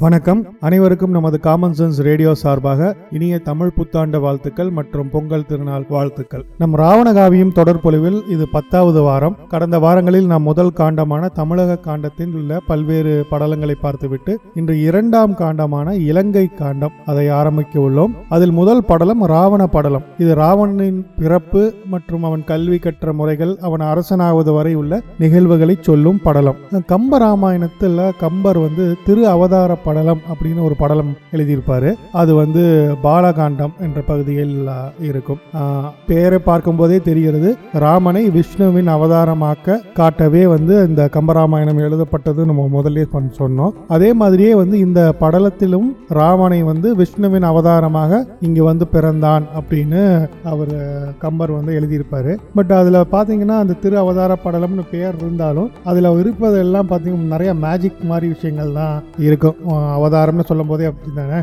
வணக்கம். அனைவருக்கும் நமது காமன் சென்ஸ் ரேடியோ சார்பாக இனிய தமிழ் புத்தாண்டு வாழ்த்துக்கள் மற்றும் பொங்கல் திருநாள் வாழ்த்துக்கள். நம் ராவணகாவியம் தொடர்பொழிவில் இது பத்தாவது வாரம். கடந்த வாரங்களில் நாம் முதல் காண்டமான தமிழக காண்டத்தில் உள்ள பல்வேறு படலங்களை பார்த்துவிட்டு இன்று இரண்டாம் காண்டமான இலங்கை காண்டம் அதை ஆரம்பிக்க உள்ளோம். அதில் முதல் படலம் ராவண படலம். இது ராவணனின் பிறப்பு மற்றும் அவன் கல்வி கற்ற முறைகள் அவன் அரசனாவது வரை உள்ள நிகழ்வுகளை சொல்லும் படலம். கம்ப ராமாயணத்தில் கம்பர் வந்து திரு அவதார படலம் அப்படின்னு ஒரு படலம் எழுதியிருப்பாரு. அது வந்து பாலகாண்டம் என்ற பகுதியில் இருக்கும். ஆ, பெயரை பார்க்கும்போதே தெரிகிறது ராமனை விஷ்ணுவின் அவதாரமாக்க காட்டவே வந்து இந்த கம்பராமாயணம் எழுதப்பட்டது நம்ம முதல்ல சொன்னோம். அதே மாதிரியே வந்து இந்த படலத்திலும் ராமனை வந்து விஷ்ணுவின் அவதாரமாக இங்கு வந்து பிறந்தான் அப்படின்னு அவர் கம்பர் வந்து எழுதியிருப்பாரு. பட் அதில் பார்த்தீங்கன்னா அந்த திரு அவதார படலம்னு பெயர் இருந்தாலும் அதில் இருப்பதெல்லாம் பார்த்தீங்கன்னா நிறைய மேஜிக் மாதிரி விஷயங்கள் தான் இருக்கும். அவதாரம்னு சொல்லும் போதே அப்படி தானே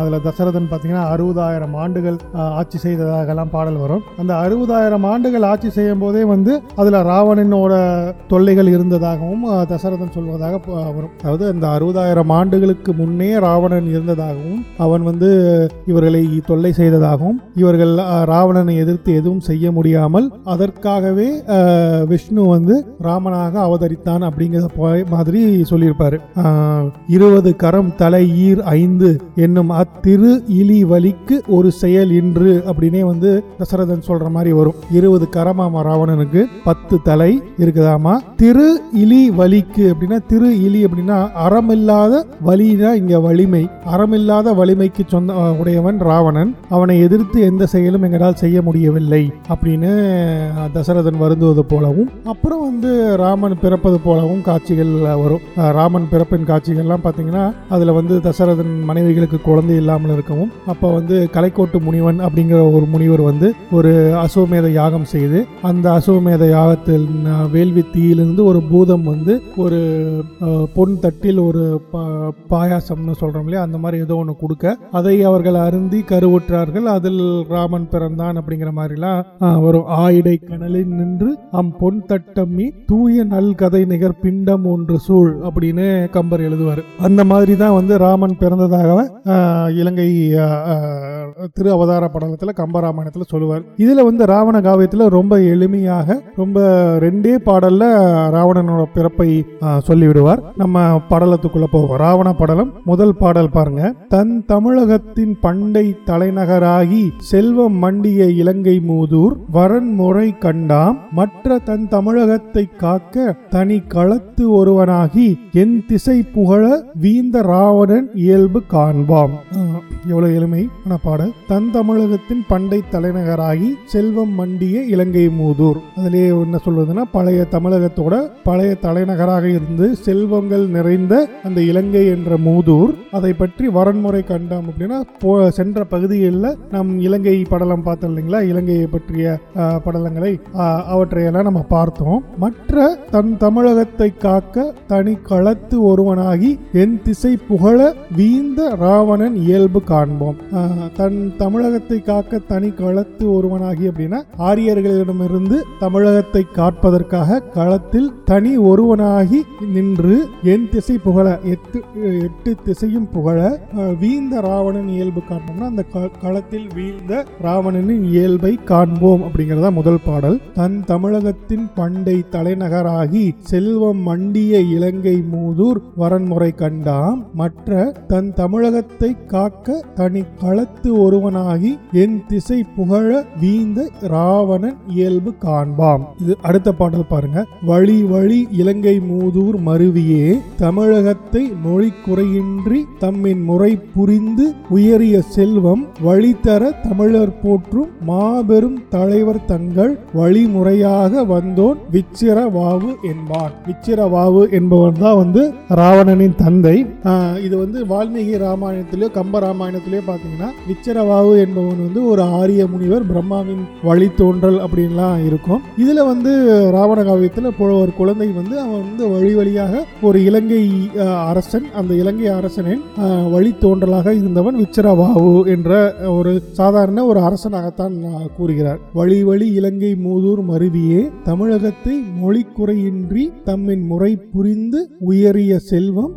அதில் தசரதன் பார்த்தீங்கன்னா அறுபதாயிரம் ஆண்டுகள் ஆட்சி செய்ததாகலாம் பாடல் வரும். அந்த அறுபதாயிரம் ஆண்டுகள் ஆட்சி செய்யும் போதே வந்து அதில் ராவணனோட தொல்லைகள் இருந்ததாகவும் தசரதன் சொல்வதாக வரும். அதாவது அந்த அறுபதாயிரம் ஆண்டுகளுக்கு முன்னே ராவணன் இருந்ததாகவும் அவன் வந்து இவர்களை தொல்லை செய்ததாகவும் இவர்கள் ராவணனை எதிர்த்து எதுவும் செய்ய முடியாமல் அதற்காகவே விஷ்ணு வந்து ராமனாக அவதரித்தான் அப்படிங்கிற மாதிரி சொல்லியிருப்பாரு. இருபது கரம் தலை ஈர் ஐந்து என்னும் அத்திரு இலி வலிக்கு ஒரு செயல் இன்று அப்படின்னே வந்து தசரதன் சொல்ற மாதிரி வரும். இருபது கரமாமா ராவணனுக்கு பத்து தலை இருக்குதாமா? திரு இலி வலிக்கு அப்படின்னா திரு இலி அப்படின்னா அறமில்லாத வலினா இங்க வலிமை. அறமில்லாத வலிமைக்கு சொந்த உடையவன் ராவணன். அவனை எதிர்த்து எந்த செயலும் எங்களால் செய்ய முடியவில்லை அப்படின்னு தசரதன் வருந்துவது போலவும் அப்புறம் வந்து ராமன் பிறப்பது போலவும் காட்சிகள் வரும். ராமன் பிறப்பின் காட்சிகள்லாம் பார்த்தீங்கன்னா அதில் வந்து தசரதன் மனைவிகளுக்கு குழந்தை இல்லாமல் இருக்கவும் அப்போ வந்து கலைக்கோட்டு முனிவன் அப்படிங்கிற ஒரு முனிவர் வந்து ஒரு அசுவமேத யாகம் செய்து அந்த அசுவமேத யாகத்தில் வேள்வி தீயிலிருந்து ஒரு பூதம் வந்து ஒரு பொன் தட்டில் ஒரு பாயாசம்னு சொல்கிறோம் இல்லையா? அந்த மாதிரி ஏதோ ஒன்று கொடுக்க அதை அவர்கள் அருந்தி கருவுற்றார்கள். அதில் ராமன் பிறந்தான் அப்படிங்கிற மாதிரிலாம் வரும். ஆயிடை கனலில் நின்று அம் பொன் தட்டம்மி தூய நல் கதை நிகர் பிண்டம் ஒன்று சூழ் அப்படின்னு கம்பர் எழுதுவார். அந்த மாதிரி தான் வந்து ராமன் பிறந்ததாக இலங்கை திரு அவதார படலத்தில் கம்பராமாயணத்தில் சொல்லுவார். இதில் வந்து ராவண காவியத்தில் ரொம்ப எளிமையாக ரொம்ப ரெண்டே பாடலில் ராவணனோட பிறப்பை சொல்லிவிடுவார். நம்ம படலத்துக்குள்ளே போவோம். ராவண படலம் முதல் பாடல் பாருங்க. தன் தமிழகத்தின் பண்டை தலைநகராகி செல்வம் மண்டிய இலங்கை மூதூர் வரன்முறை கண்டாம். மற்ற தன் தமிழகத்தை காக்க தனி களத்து ஒருவனாகி என் திசை புகழ இந்த ராவணன் இயல்பு காண்பாம். எவ்வளவு எளிமை. பாட. தன் தமிழகத்தின் பண்டை தலைநகராகி செல்வம் மண்டிய இலங்கை மூதூர். அதிலே என்ன சொல்வதுன்னா பழைய தமிழகத்தோட பழைய தலைநகராக இருந்து செல்வங்கள் நிறைந்த அந்த இலங்கை என்ற மூதூர். அதை பற்றி வரன்முறை கண்டாம் அப்படின்னா சென்ற பகுதிகளில் நம் இலங்கை படலம் பார்த்தோம் இல்லைங்களா? இலங்கையை பற்றிய படலங்களை அவற்றையெல்லாம் நம்ம பார்த்தோம். மற்ற தன் தமிழகத்தை காக்க தனி களத்து ஒருவனாகி என் திசை புகழ வீந்த ராவணன் இயல்பு காண்போம். தன் தமிழகத்தை காக்க தனி களத்து ஒருவனாகி அப்படின்னா ஆரியர்களிடமிருந்து தமிழகத்தை காப்பதற்காக களத்தில் தனி ஒருவனாகி நின்று என் திசை புகழ எட்டு எட்டு திசையும் புகழ வீந்த ராவணன் இயல்பு காண்போம்னா அந்த க- களத்தில் வீழ்ந்த ராவணனின் இயல்பை காண்போம் அப்படிங்கறதா முதல் பாடல். தன் தமிழகத்தின் பண்டை தலைநகராகி செல்வம் மண்டிய இலங்கை மூதூர் வரன்முறை கண்டான். நாம் மற்ற தன் தமிழகத்தை காக்க தனி களத்து ஒருவனாகி என் திசை புகழ வீந்த ராவணன் இயல்பு காண்பாம். இது அடுத்த பாடல் பாருங்க. வழி வழி இலங்கை மூதூர் மருவியே தமிழகத்தை மொழி குறையின்றி தம்மின் முறை புரிந்து உயரிய செல்வம் வழித்தர தமிழர் போற்றும் மாபெரும் தலைவர் தங்கள் வழிமுறையாக வந்தோன் விச்சிரவாவு என்பான். விச்சிரவாவு என்பவன் தான் வந்து ராவணனின் தந்தை. இது வந்து வால்மீகி ராமாயணத்திலேயோ கம்ப ராமாயணத்திலேயோ பார்த்தீங்கன்னா விச்சரவாவு என்பவன் வந்து ஒரு ஆரிய முனிவர் பிரம்மாவின் வழித்தோன்றல் அப்படின்லாம் இருக்கும். இதில் வந்து ராவண காவியத்தில் ஒரு குழந்தை வந்து அவன் வந்து வழி வழியாக ஒரு இலங்கை அரசன் அந்த இலங்கை அரசனின் வழித்தோன்றலாக இருந்தவன் விச்சரவாவு என்ற ஒரு சாதாரண ஒரு அரசனாகத்தான் கூறுகிறார். வழி வழி இலங்கை மூதூர் மருவியே தமிழகத்தை மொழிக்குறையின்றி தம்மின் முறை புரிந்து உயரிய செல்வம்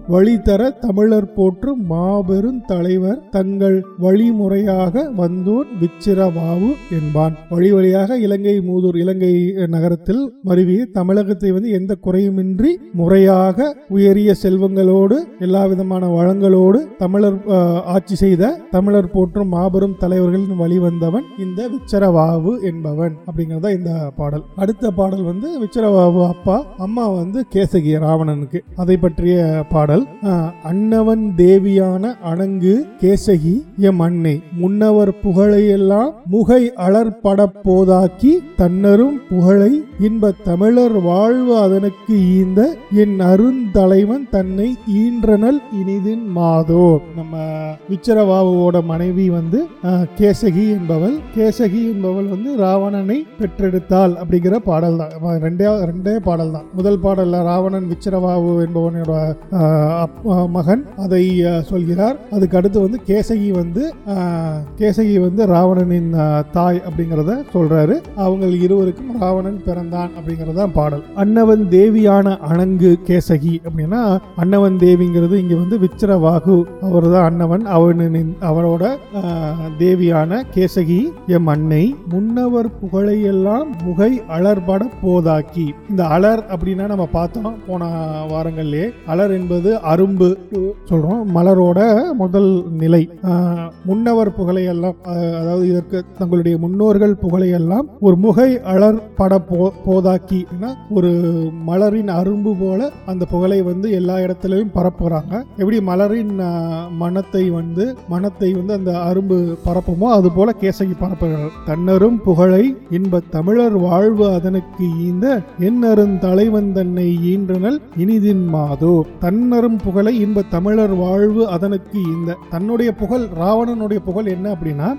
வழிதர தமிழர் போற்றும் மாபெரும் தலைவர் தங்கள் வழிமுறையாக வந்தோன் விச்சிரவாவு என்பான். வழி வழியாக இலங்கை மூதூர் இலங்கை நகரத்தில் மருவி தமிழகத்தை வந்து எந்த குறையுமின்றி முறையாக உயரிய செல்வங்களோடு எல்லா விதமான வளங்களோடு தமிழர் ஆட்சி செய்த தமிழர் போற்றும் மாபெரும் தலைவர்களின் வழி வந்தவன் இந்த விச்சரவாவு என்பவன் அப்படிங்கறத இந்த பாடல். அடுத்த பாடல் வந்து விச்சரவாவு அப்பா அம்மா வந்து கேசகி ராவணனுக்கு. அதை பற்றிய பாடல். அன்னவன் தேவியான அணங்கு கேசகி எம் அன்னை முன்னவர் புகழையெல்லாம் முகை அலர்படப் போதாக்கி தன்னரும் புகழை இன்ப தமிழர் வாழ்வு அதனுக்கு ஈந்த என் அருந்தலைவன் தன்னை ஈன்றனல் இனிதின் மாதோ. நம்ம விச்சரவாவுவோட மனைவி வந்து கேசகி என்பவள். கேசகி என்பவள் வந்து ராவணனை பெற்றெடுத்தாள் அப்படிங்கிற பாடல் தான். ரெண்டே ரெண்டே பாடல் தான். முதல் பாடல்ல ராவணன் விச்சரவாவு என்பவனோட மகன் அதை சொல்கிறார். அதுக்கு அடுத்து வந்து கேசகி வந்து கேசகி வந்து ராவணனின் தாய் அப்படிங்கிறத சொல்றாரு. அவங்க இருவருக்கும் ராவணன் பிறந்தான் அப்படிங்கிறது தான் பாடல். அன்னவன் தேவியான அணங்கு கேசகி அப்படின்னா அன்னவன் தேவிங்கிறது இங்க வந்து விச்சிரவாகு. அவர் தான் அன்னவன். அவனின் அவரோட தேவியான கேசகி எம் அன்னை. முன்னவர் புகழையெல்லாம் முகை அலர்பட போதாக்கி. இந்த அலர் அப்படின்னா நம்ம பார்த்தோம் போன வாரங்களிலே அலர் என்பது அரும்பு சொல்கிறோம் மலரோட முதல் நிலை. முன்னவர் புகழையெல்லாம் அதாவது இதற்கு தங்களுடைய முன்னோர்கள் புகழையெல்லாம் ஒரு முகை அலர் பட போ போதாக்கி ஒரு மலரின் அரும்பு போல அந்த புகழை வந்து எல்லா இடத்துலையும் பரப்புகிறாங்க எப்படி மலரின் மனத்தை வந்து மனத்தை வந்து அந்த அரும்பு பரப்புமோ அது போல கேசகி பரப்புகிறார். தன்னரும் புகழை இன்ப தமிழர் வாழ்வு அதனுக்கு ஈந்த என்னரும் தலைவன் தன்னை ஈன்றனல் இனிதின் மாதோ. தன்னரும் புகழை இன்ப தமிழர் வாழ்வு அதனுக்கு ஈந்த தன்னுடைய புகழ் ராவணனுடைய புகழ் என்ன அப்படின்னா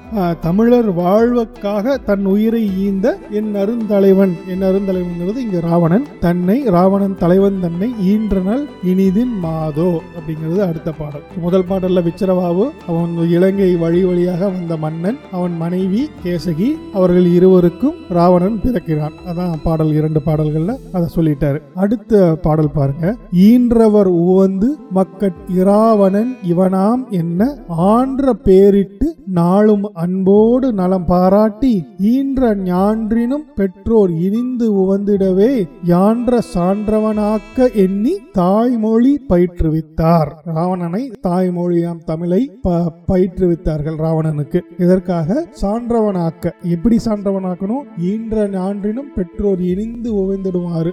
தமிழர் வாழ்வுக்காக தன் உயிரை ஈந்த என் அருந்தலைவன். என் அருந்தலைவன்ங்கிறது இங்க ராவணன். தன்னை ராவணன் தலைவன் தன்னை ஈன்றனல் இனிதின் மாதோ அப்படிங்கிறது அடுத்த பாடல். முதல் பாடல்ல விச்சரவாவு அவன் இலங்கை வழி வழியாக வந்த மன்னன் அவன் மனைவி கேசகி அவர்கள் இருவருக்கும் ராவணன் பிறக்கிறான். அதான் பாடல் இரண்டு பாடல்கள்ல அதை சொல்லிட்டாரு. அடுத்த பாடல் பாருங்க. ஈன்றவர் உவந்து மக்கட் இராவணன் இவனாம் என்ன ஆன்ற பேரிட்டு நாளும் அன்போடு நலம் பாராட்டி ஈன்ற ஞான்றினும் பெற்றோர் இனிந்து உவந்திடவே யான்ற சான்றவனாக்க எண்ணி தாய்மொழி பயிற்றுவித்தார். ராவணனை தாய்மொழியாம் தமிழை ப- பயிற்றுவித்தார்கள் ராவணனுக்கு. இதற்காக சான்றவனாக்க எப்படி சான்றவனாக்கணும்? ஈன்ற ஞான்றினும் பெற்றோர் இனிந்து உவந்திடுமாறு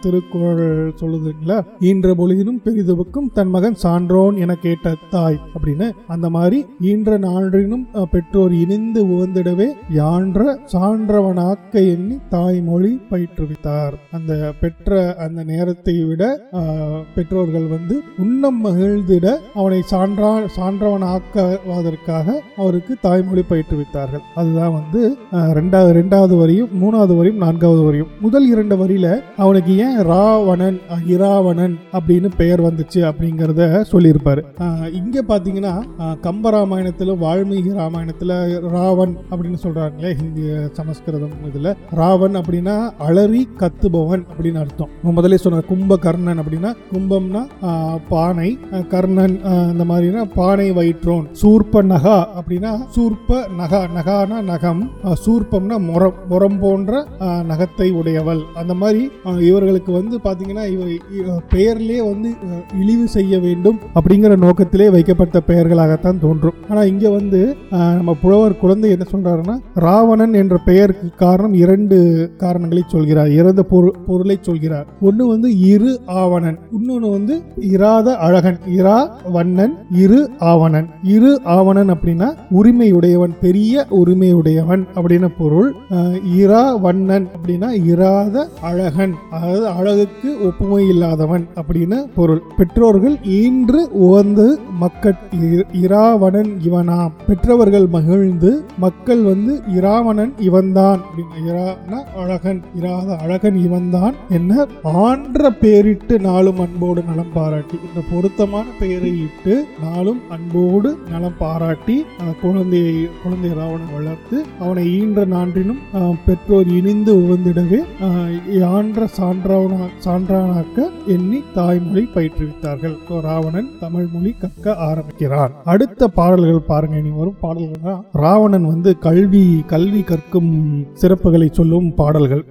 திருக்குறள் சொல்லுதுங்களா? ஈன்ற பொழுதினும் பெரிதுவுக்கும் தன் மகன் சான்றோன் என கேட்ட தாய் அப்படின்னு அந்த மாதிரி ஈன்ற நாள் அஹ், பெற்றோர் இணைந்து உவந்திடவே யான்ற சான்றவனாக்க எண்ணி தாய்மொழி பயிற்றுவித்தார். அந்த பெற்ற அந்த நேரத்தை விட பெற்றோர்கள் வந்து உண்ணம் மகிழ்ந்திட அவனை சான்றா சான்றவனாக்குவதற்காக அவருக்கு தாய்மொழி பயிற்றுவித்தார்கள். அதுதான் வந்து ரெண்டாவது ரெண்டாவது வரியும் மூணாவது வரியும் நான்காவது வரியும். முதல் இரண்டு வரியில அவனுக்கு ஏன் ராவணன் இராவணன் அப்படின்னு பெயர் வந்துச்சு அப்படிங்கறத சொல்லியிருப்பாரு. இங்க பாத்தீங்கன்னா அஹ், வாழ் வால்மீகி ராமாயணத்துல ராவன் அப்படின்னு சொல்றாங்களே ஹிந்தி சமஸ்கிருதம் இதுல. ராவன் அப்படின்னா அலறி கத்துபவன் அப்படின்னு அர்த்தம். முதலே முதல்ல கும்ப கும்பகர்ணன் அப்படின்னா கும்பம்னா பானை கர்ணன் இந்த மாதிரினா பானை வயிற்றோன். சூர்ப்ப நகா அப்படின்னா சூர்ப்ப நகா நகானா நகம் சூர்ப்பம்னா முரம் முரம் போன்ற நகத்தை உடையவள். அந்த மாதிரி இவர்களுக்கு வந்து பாத்தீங்கன்னா இவர் இ- வந்து இழிவு செய்ய வேண்டும் அப்படிங்கிற நோக்கத்திலே வைக்கப்பட்ட பெயர்களாகத்தான் தோன்றும். ஆனா இங்க வந்து வந்து நம்ம புலவர் குழந்தை என்ன சொல்றாருன்னா ராவணன் என்ற பெயருக்கு காரணம் இரண்டு காரணங்களை சொல்கிறார் இறந்த பொருள் பொருளை சொல்கிறார். ஒன்று வந்து இரு ஆவணன் இன்னொன்று வந்து இராத அழகன் இரா வண்ணன் இரு ஆவணன். இரு ஆவணன் அப்படின்னா உரிமையுடையவன் பெரிய உரிமையுடையவன் அப்படின்னு பொருள். இரா வண்ணன் அப்படின்னா இராத அழகன் அதாவது அழகுக்கு ஒப்புமை இல்லாதவன் அப்படின்னு பொருள். பெற்றோர்கள் ஈன்று உவந்து மக்கள் இ- இராவணன் இவனாம். பெற்றவர்கள் மகிழ்ந்து மக்கள் வந்து இராவணன் இவன்தான். அப்படின்னு அழகன் இராத அழகன் இவன்தான் என்ன ஆன்ற பேரிட்டு நாளும் அன்போடு நலம் பாராட்டி இந்த பொருத்தமான பெயரை இட்டு நாளும் அன்போடு நலம் பாராட்டி அந்த குழந்தையை குழந்தை ராவணன் வளர்த்து அவனை ஈன்ற நான்றினும் பெற்றோர் இனிந்து உவந்திடவே ஆன்ற சான்றாவனா சான்றானாக்க எண்ணி தாய்மொழி பயிற்றுவித்தார்கள். ராவணன் தமிழ் மொழி கற்க ஆரம்பிக்கிறான். அடுத்த பாடல்கள் பாருங்க இனி. வரும் பாடல்கள் தான் ராவணன் வந்து கல்வி கல்வி கற்கும் சிறப்புகளை சொல்லும் பாடல்கள்.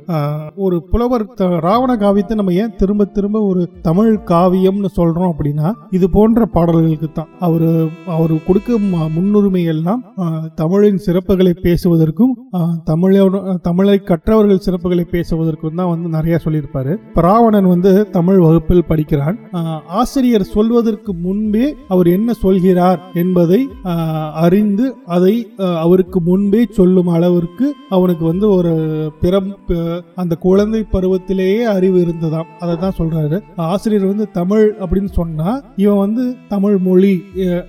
ஒரு புலவர் த- ராவண காவியத்தை நம்ம ஏன் திரும்ப திரும்ப ஒரு தமிழ் காவியம்னு சொல்றோம் அப்படின்னா இது போன்ற பாடல்களுக்கு தான். அவரு அவர் கொடுக்கும் முன்னுரிமை எல்லாம் தமிழின் சிறப்புகளை பேசுவதற்கும் தமிழோட தமிழை கற்றவர்கள் சிறப்புகளை பேசுவதற்கும் தான் வந்து நிறைய சொல்லியிருப்பாரு. ராவணன் வந்து தமிழ் வகுப்பில் படிக்கிறான். ஆசிரியர் சொல்வதற்கு முன்பே அவர் என்ன சொல்கிறார் என்பதை ஆஹ், அறிந்து அதை அவருக்கு முன்பே சொல்லும் அளவிற்கு அவனுக்கு வந்து ஒரு பிறம் அந்த குழந்தை பருவத்திலேயே அறிவு இருந்ததாம். அதை தான் சொல்றாரு. ஆசிரியர் வந்து தமிழ் அப்படின்னு சொன்னா இவன் வந்து தமிழ் மொழி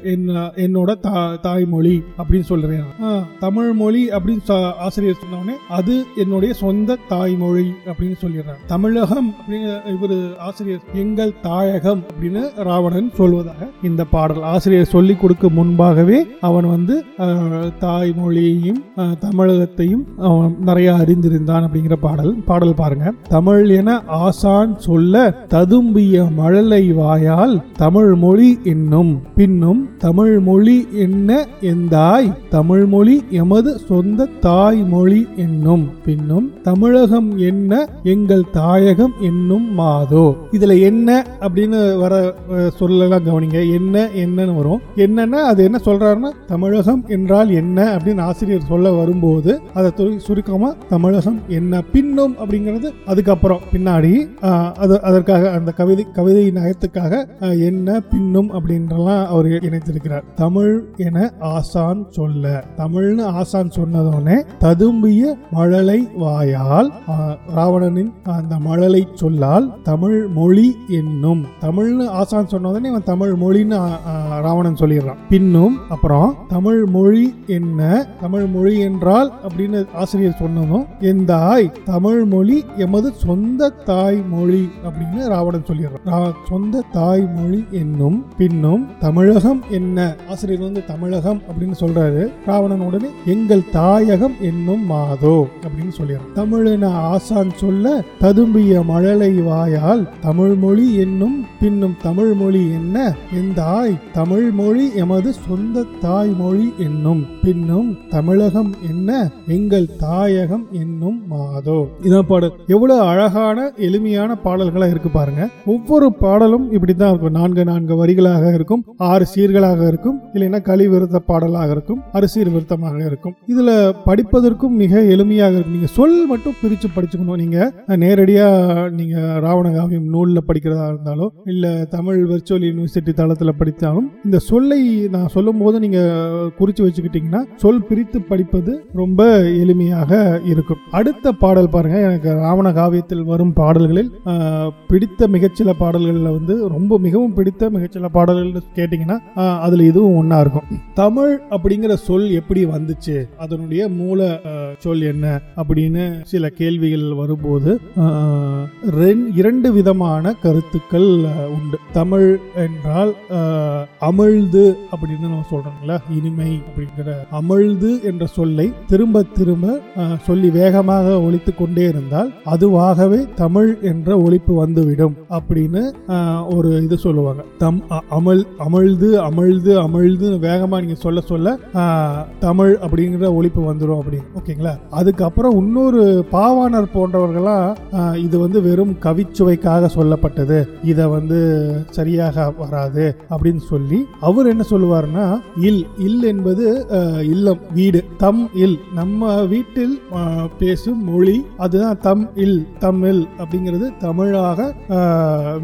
என்ன- என்னோட தா- தாய்மொழி அப்படின்னு சொல்றேன். ஆஹ், தமிழ் மொழி அப்படின்னு சொ- ஆசிரியர் சொன்னோடனே அது என்னுடைய சொந்த தாய்மொழி அப்படின்னு சொல்லிடுறான் தமிழகம் அப்படின்னு இவர் ஆசிரியர் எங்கள் தாயகம் அப்படின்னு ராவணன் சொல்வதாக இந்த பாடல். ஆசிரியர் சொல்லிக் கொடுக்க முன்பாகவே அவன் வந்து தாய்மொழியையும் தமிழகத்தையும் நிறைய அறிந்திருந்தான் அப்படிங்கிற பாடல் பாடல் பாருங்க. தமிழ் என ஆசான் சொல்ல ததும்பிய மழலை வாயால் தமிழ் மொழி என்னும் பின்னும் தமிழ் மொழி என்ன எந்தாய்? தமிழ் மொழி எமது சொந்த தாய்மொழி என்னும் பின்னும் தமிழகம் என்ன எங்கள் தாயகம் என்னும் மாதோ? இதுல என்ன அப்படின்னு வர சொல்லலாம் கவனிங்க. என்ன என்னன்னு வரும். என்னன்னா அது என்ன சொல்றாருன்னா தமிழ் தமிழகம் என்றால் என்ன அப்படின்னு ஆசிரியர் சொல்ல வரும்போது அதை துரு- சுருக்கமா தமிழகம் என்ன பின்னும் அப்படிங்கிறது அதுக்கப்புறம் பின்னாடி அது அதற்காக அந்த கவிதை கவிதை நயத்துக்காக என்ன பின்னும் அப்படின்றலாம் அவர் இணைத்திருக்கிறார். தமிழ் என ஆசான் சொல்ல தமிழ்னு ஆசான் சொன்னதோடனே ததும்பிய மழலை வாயால் ராவணனின் அந்த மழலை சொல்லால் தமிழ் மொழி என்னும் தமிழ்னு ஆசான் சொன்னதோடனே இவன் தமிழ் மொழின்னு ராவணன் சொல்லிடுறான். பின்னும் அப்புறம் தமிழ் மொழி என்ன? தமிழ் மொழி என்றால் அப்படின்னு ஆசிரியர் சொன்னதும் எந்தாய் தமிழ் மொழி எமது சொந்த தாய் மொழி அப்படின்னு ராவணன் சொல்லிடுறான். ரா- சொந்த தாய் மொழி என்னும் பின்னும் தமிழகம் என்ன? ஆசிரியர் வந்து தமிழகம் அப்படின்னு சொல்றாரு. ராவணன் உடனே எங்கள் தாயகம் என்னும் மாதோ அப்படின்னு சொல்லிடுறான். தமிழ் என ஆசான் சொல்ல ததும்பிய மழலை வாயால் தமிழ் மொழி என்னும் பின்னும் தமிழ் மொழி என்ன? எந்தாய் தமிழ் மொழி எமது சொந்த தாய் மொழி என்னும் பின்னும் தமிழகம் என்ன எங்கள் தாயகம் என்னும் மாதோ. இதான் பாடல். எவ்வளவு அழகான எளிமையான பாடல்களா இருக்கு பாருங்க. ஒவ்வொரு பாடலும் இப்படிதான் இருக்கும். நான்கு நான்கு வரிகளாக இருக்கும். ஆறு சீர்களாக இருக்கும். இல்லைன்னா களி விருத்த பாடலாக இருக்கும். அரிசீர் விருத்தமாக இருக்கும். இதுல படிப்பதற்கும் மிக எளிமையாக இருக்கும். நீங்க சொல் மட்டும் பிரிச்சு படிச்சுக்கணும் நீங்க. நேரடியா நீங்க ராவணகாவியம் நூல்ல படிக்கிறதா இருந்தாலும் இல்ல தமிழ் வெர்ச்சுவல் யூனிவர்சிட்டி தளத்துல படித்தாலும் இந்த சொல்லை நான் சொல்லும் போது நீங்க குறித்து வச்சுக்கிட்டிங்கன்னா சொல் பிரித்து படிப்பது ரொம்ப எளிமையாக இருக்கும். அடுத்த பாடல் பாருங்கள் எனக்கு ராவண காவியத்தில் வரும் பாடல்களில் பிடித்த மிகச்சில பாடல்களில் வந்து ரொம்ப மிகவும் பிடித்த மிகச்சில பாடல்கள் கேட்டிங்கன்னா அதில் இதுவும் ஒன்றா இருக்கும். தமிழ் அப்படிங்கிற சொல் எப்படி வந்துச்சு? அதனுடைய மூல சொல் என்ன? அப்படின்னு சில கேள்விகள் வரும்போது ரெண்- இரண்டு விதமான கருத்துக்கள் உண்டு. தமிழ் என்றால் அமிழ்து அப்படின்னு நம்ம சொல்கிறோங்களா இனிமை அப்படிங்கிற அமிழ்து என்ற சொல்லை திரும்ப திரும்ப சொல்லி வேகமாக ஒழித்து கொண்டே இருந்தால் அதுவாகவே தமிழ் என்ற ஒழிப்பு வந்துவிடும் அப்படின்னு ஒரு இது சொல்லுவாங்க. தம் அ- அமிழ் அமிழ்து அமிழ்து அமிழ்து வேகமா நீங்க சொல்ல சொல்ல தமிழ் அப்படிங்கிற ஒழிப்பு வந்துடும் அப்படின்னு. ஓகேங்களா? அதுக்கப்புறம் இன்னொரு பாவாணர் போன்றவர்களாம் இது வந்து வெறும் கவிச்சுவைக்காக சொல்லப்பட்டது. இதை வந்து சரியாக வராது அப்படின்னு சொல்லி அவர் என்ன சொல்லுவார்னா இல் இல் என்பது இல்லம் வீடு. தம் இல். நம்ம வீட்டில் பேசும் மொழி அதுதான் தம் இல் தமிழ் அப்படிங்கிறது தமிழாக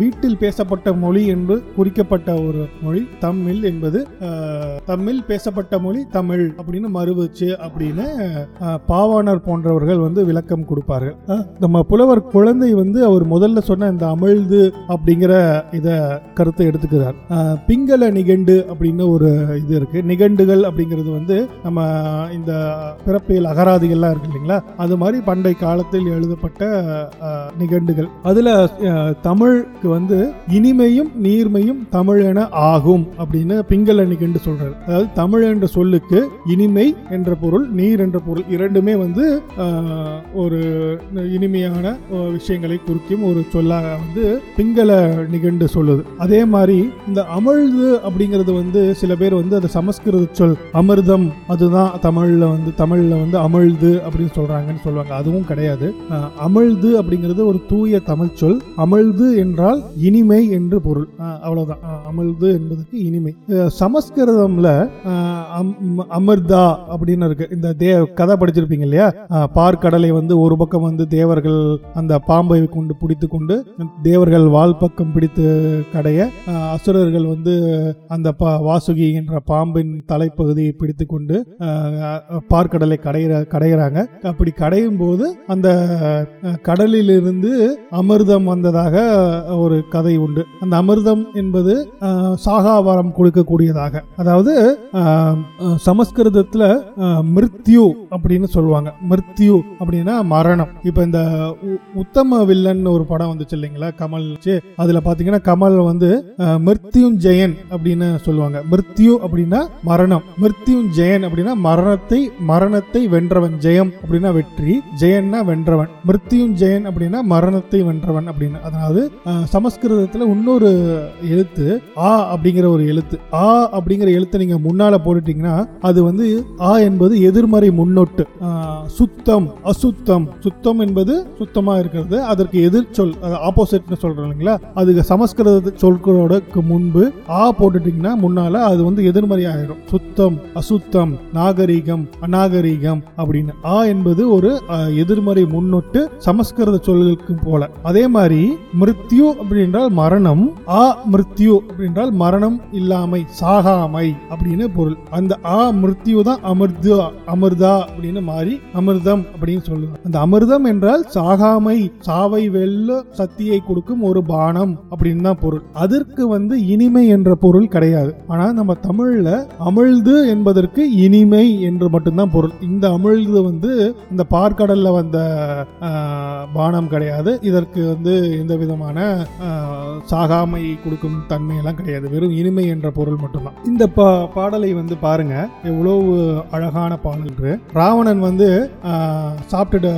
வீட்டில் பேசப்பட்ட மொழி என்று குறிக்கப்பட்ட ஒரு மொழி. தமிழ் என்பது தமிழ் பேசப்பட்ட மொழி தமிழ் அப்படின்னு மறுவச்சு அப்படின்னு பாவாணர் போன்றவர்கள் வந்து விளக்கம் கொடுப்பார்கள். நம்ம புலவர் குழந்தை வந்து அவர் முதல்ல சொன்ன இந்த அமிழ்து அப்படிங்கிற இத கருத்தை எடுத்துக்கிறார். பிங்கள நிகண்டு அப்படின்னு ஒரு இது இருக்கு. நிகண்டுகள் அப்படிங்கிறது வந்து நம்ம இந்த பிறப்பியல் அகராதிகள்லாம் இருக்கு இல்லைங்களா? அது மாதிரி பண்டை காலத்தில் எழுதப்பட்ட நிகண்டுகள். அதில் தமிழுக்கு வந்து இனிமையும் நீர்மையும் தமிழ் என ஆகும் அப்படின்னு பிங்கல நிகண்டு சொல்றாரு. அதாவது தமிழ் என்ற சொல்லுக்கு இனிமை என்ற பொருள் நீர் என்ற பொருள் இரண்டுமே வந்து ஒரு இனிமையான விஷயங்களை குறிக்கும் ஒரு சொல்லாக வந்து பிங்கல நிகண்டு சொல்லுது. அதே மாதிரி இந்த அமிழ்து அப்படிங்கிறது வந்து சில பேர் வந்து அது சமஸ்கிருத சொல் அமிர்தம் அதுதான் தமிழில் வந்து தமிழில் வந்து அமிழ்து அப்படின்னு சொல்கிறாங்கன்னு சொல்லுவாங்க. அதுவும் கிடையாது. அமிழ்து அப்படிங்கிறது ஒரு தூய தமிழ் சொல். அமிழ்து என்றால் இனிமை என்று பொருள். அவ்வளோதான் அமிழ்து என்பதற்கு இனிமை. சமஸ்கிருதம்ல அம்- அமிர்தா அப்படின்னு இருக்கு. இந்த தே கதை படிச்சிருப்பீங்க இல்லையா? பார்க்கடலை வந்து ஒரு பக்கம் வந்து தேவர்கள் அந்த பாம்பை கொண்டு பிடித்து கொண்டு தேவர்கள் வால் பக்கம் பிடித்து கடைய அசுரர்கள் வந்து அந்த வாசுகி என்ற பாம்பின் தலைப்பகுதியை பிடித்து கொண்டு பார்க்கடலை கடையிற கடையிறாங்க. அப்படி கடையும் போது அந்த கடலிலிருந்து அமிர்தம் வந்ததாக ஒரு கதை உண்டு. அந்த அமிர்தம் என்பது அஹ், சாகாவரம் கொடுக்கக்கூடியதாக. அதாவது சமஸ்கிருதத்தில் மிருத்யு அப்படின்னு சொல்லுவாங்க. மிருத்யு அப்படின்னா மரணம். இப்போ இந்த உத்தம வில்லன் ஒரு படம் வந்துச்சு இல்லைங்களா? கமல் அதில் பார்த்தீங்கன்னா கமல் வந்து மிருத்யுஞ்சயன் அப்படின்னு சொல்லுவாங்க. மிருத்யு அப்படின்னா மரணம். மிருத்யுஞ்செயன் அப்படின்னா மரணத்தை மரணத்தை வென்றவன். ஜெயம் அப்படின்னா வெற்றி ஜெயன்னா வென்றவன். மிருத்யுஞ்செயன் அப்படின்னா மரணத்தை வென்றவன் அப்படின்னு. அதாவது சமஸ்கிருதத்துல இன்னொரு எழுத்து ஆ அப்படிங்கிற ஒரு எழுத்து. ஆ அப்படிங்கிற எழுத்தை நீங்க முன்னால போட்டுட்டீங்கன்னா அது வந்து ஆ என்பது எதிர்மறை முன்னொட்டு. சுத்தம் அசுத்தம். சுத்தம் என்பது சுத்தமா இருக்கிறது. அதற்கு எதிர் சொல் ஆப்போசிட்னு சொல்றோம் இல்லைங்களா? அதுக்கு சமஸ்கிருத சொற்களோடக்கு முன்பு ஆ போட்டுட்டீங்கன்னா முன்னால அது வந்து எதிர்மறை ஆயிரும். சுத்தம் அசுத்தம் நாகரீகம் அநாகரீகம் அப்படின்னு. ஆ என்பது ஒரு எதிர்மறை முன்னொட்டு சமஸ்கிருத சொல்களுக்கு போல. அதே மாதிரி மிருத்யு அப்படின்றால் மரணம் ஆ மிருத்யு அப்படின்றால் மரணம் இல்லாமை சாகாமை அப்படின்னு பொருள். அந்த ஆ மிருத்யு தான் அமிர்து அமிர்தா அப்படின்னு மாறி அமிர்தம் அப்படின்னு சொல்லுவாங்க. அந்த அமிர்தம் என்றால் சாகாமை சாவை வெல்ல சக்தியை கொடுக்கும் ஒரு பானம் அப்படின்னு தான் பொருள். அதற்கு வந்து இனிமை என்ற பொருள் கிடையாது. ஆனா நம்ம தமிழ்ல அமிழ்து என்பதற்கு இனிமை என்று மட்டும்தான் பொருள். இந்த அமிழ்து வந்து இந்த பார்க்கடல்ல வந்த பானம் கிடையாது. இதற்கு வந்து எந்த விதமான சாகாமை கொடுக்கும் தன்மையெல்லாம் கிடையாது. வெறும் இனிமை என்ற பொருள் மட்டும்தான். இந்த பா- பாடலை வந்து பாருங்க. எவ்வளவு அழகான பாடல் ராவணன் வந்து சாப்பிட்டுட்டு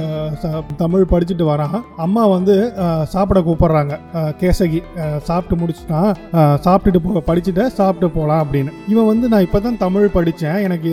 தமிழ் படிச்சுட்டு வரான். அம்மா வந்து சாப்பிட கூப்பிடுறாங்க. கேசகி சாப்பிட்டு முடிச்சுட்டான். சாப்பிட்டுட்டு படிச்சுட்டு சாப்பிட்டு போலாம் அப்படின்னு. இவன் வந்து நான் தான் தமிழ் படித்தேன் எனக்கு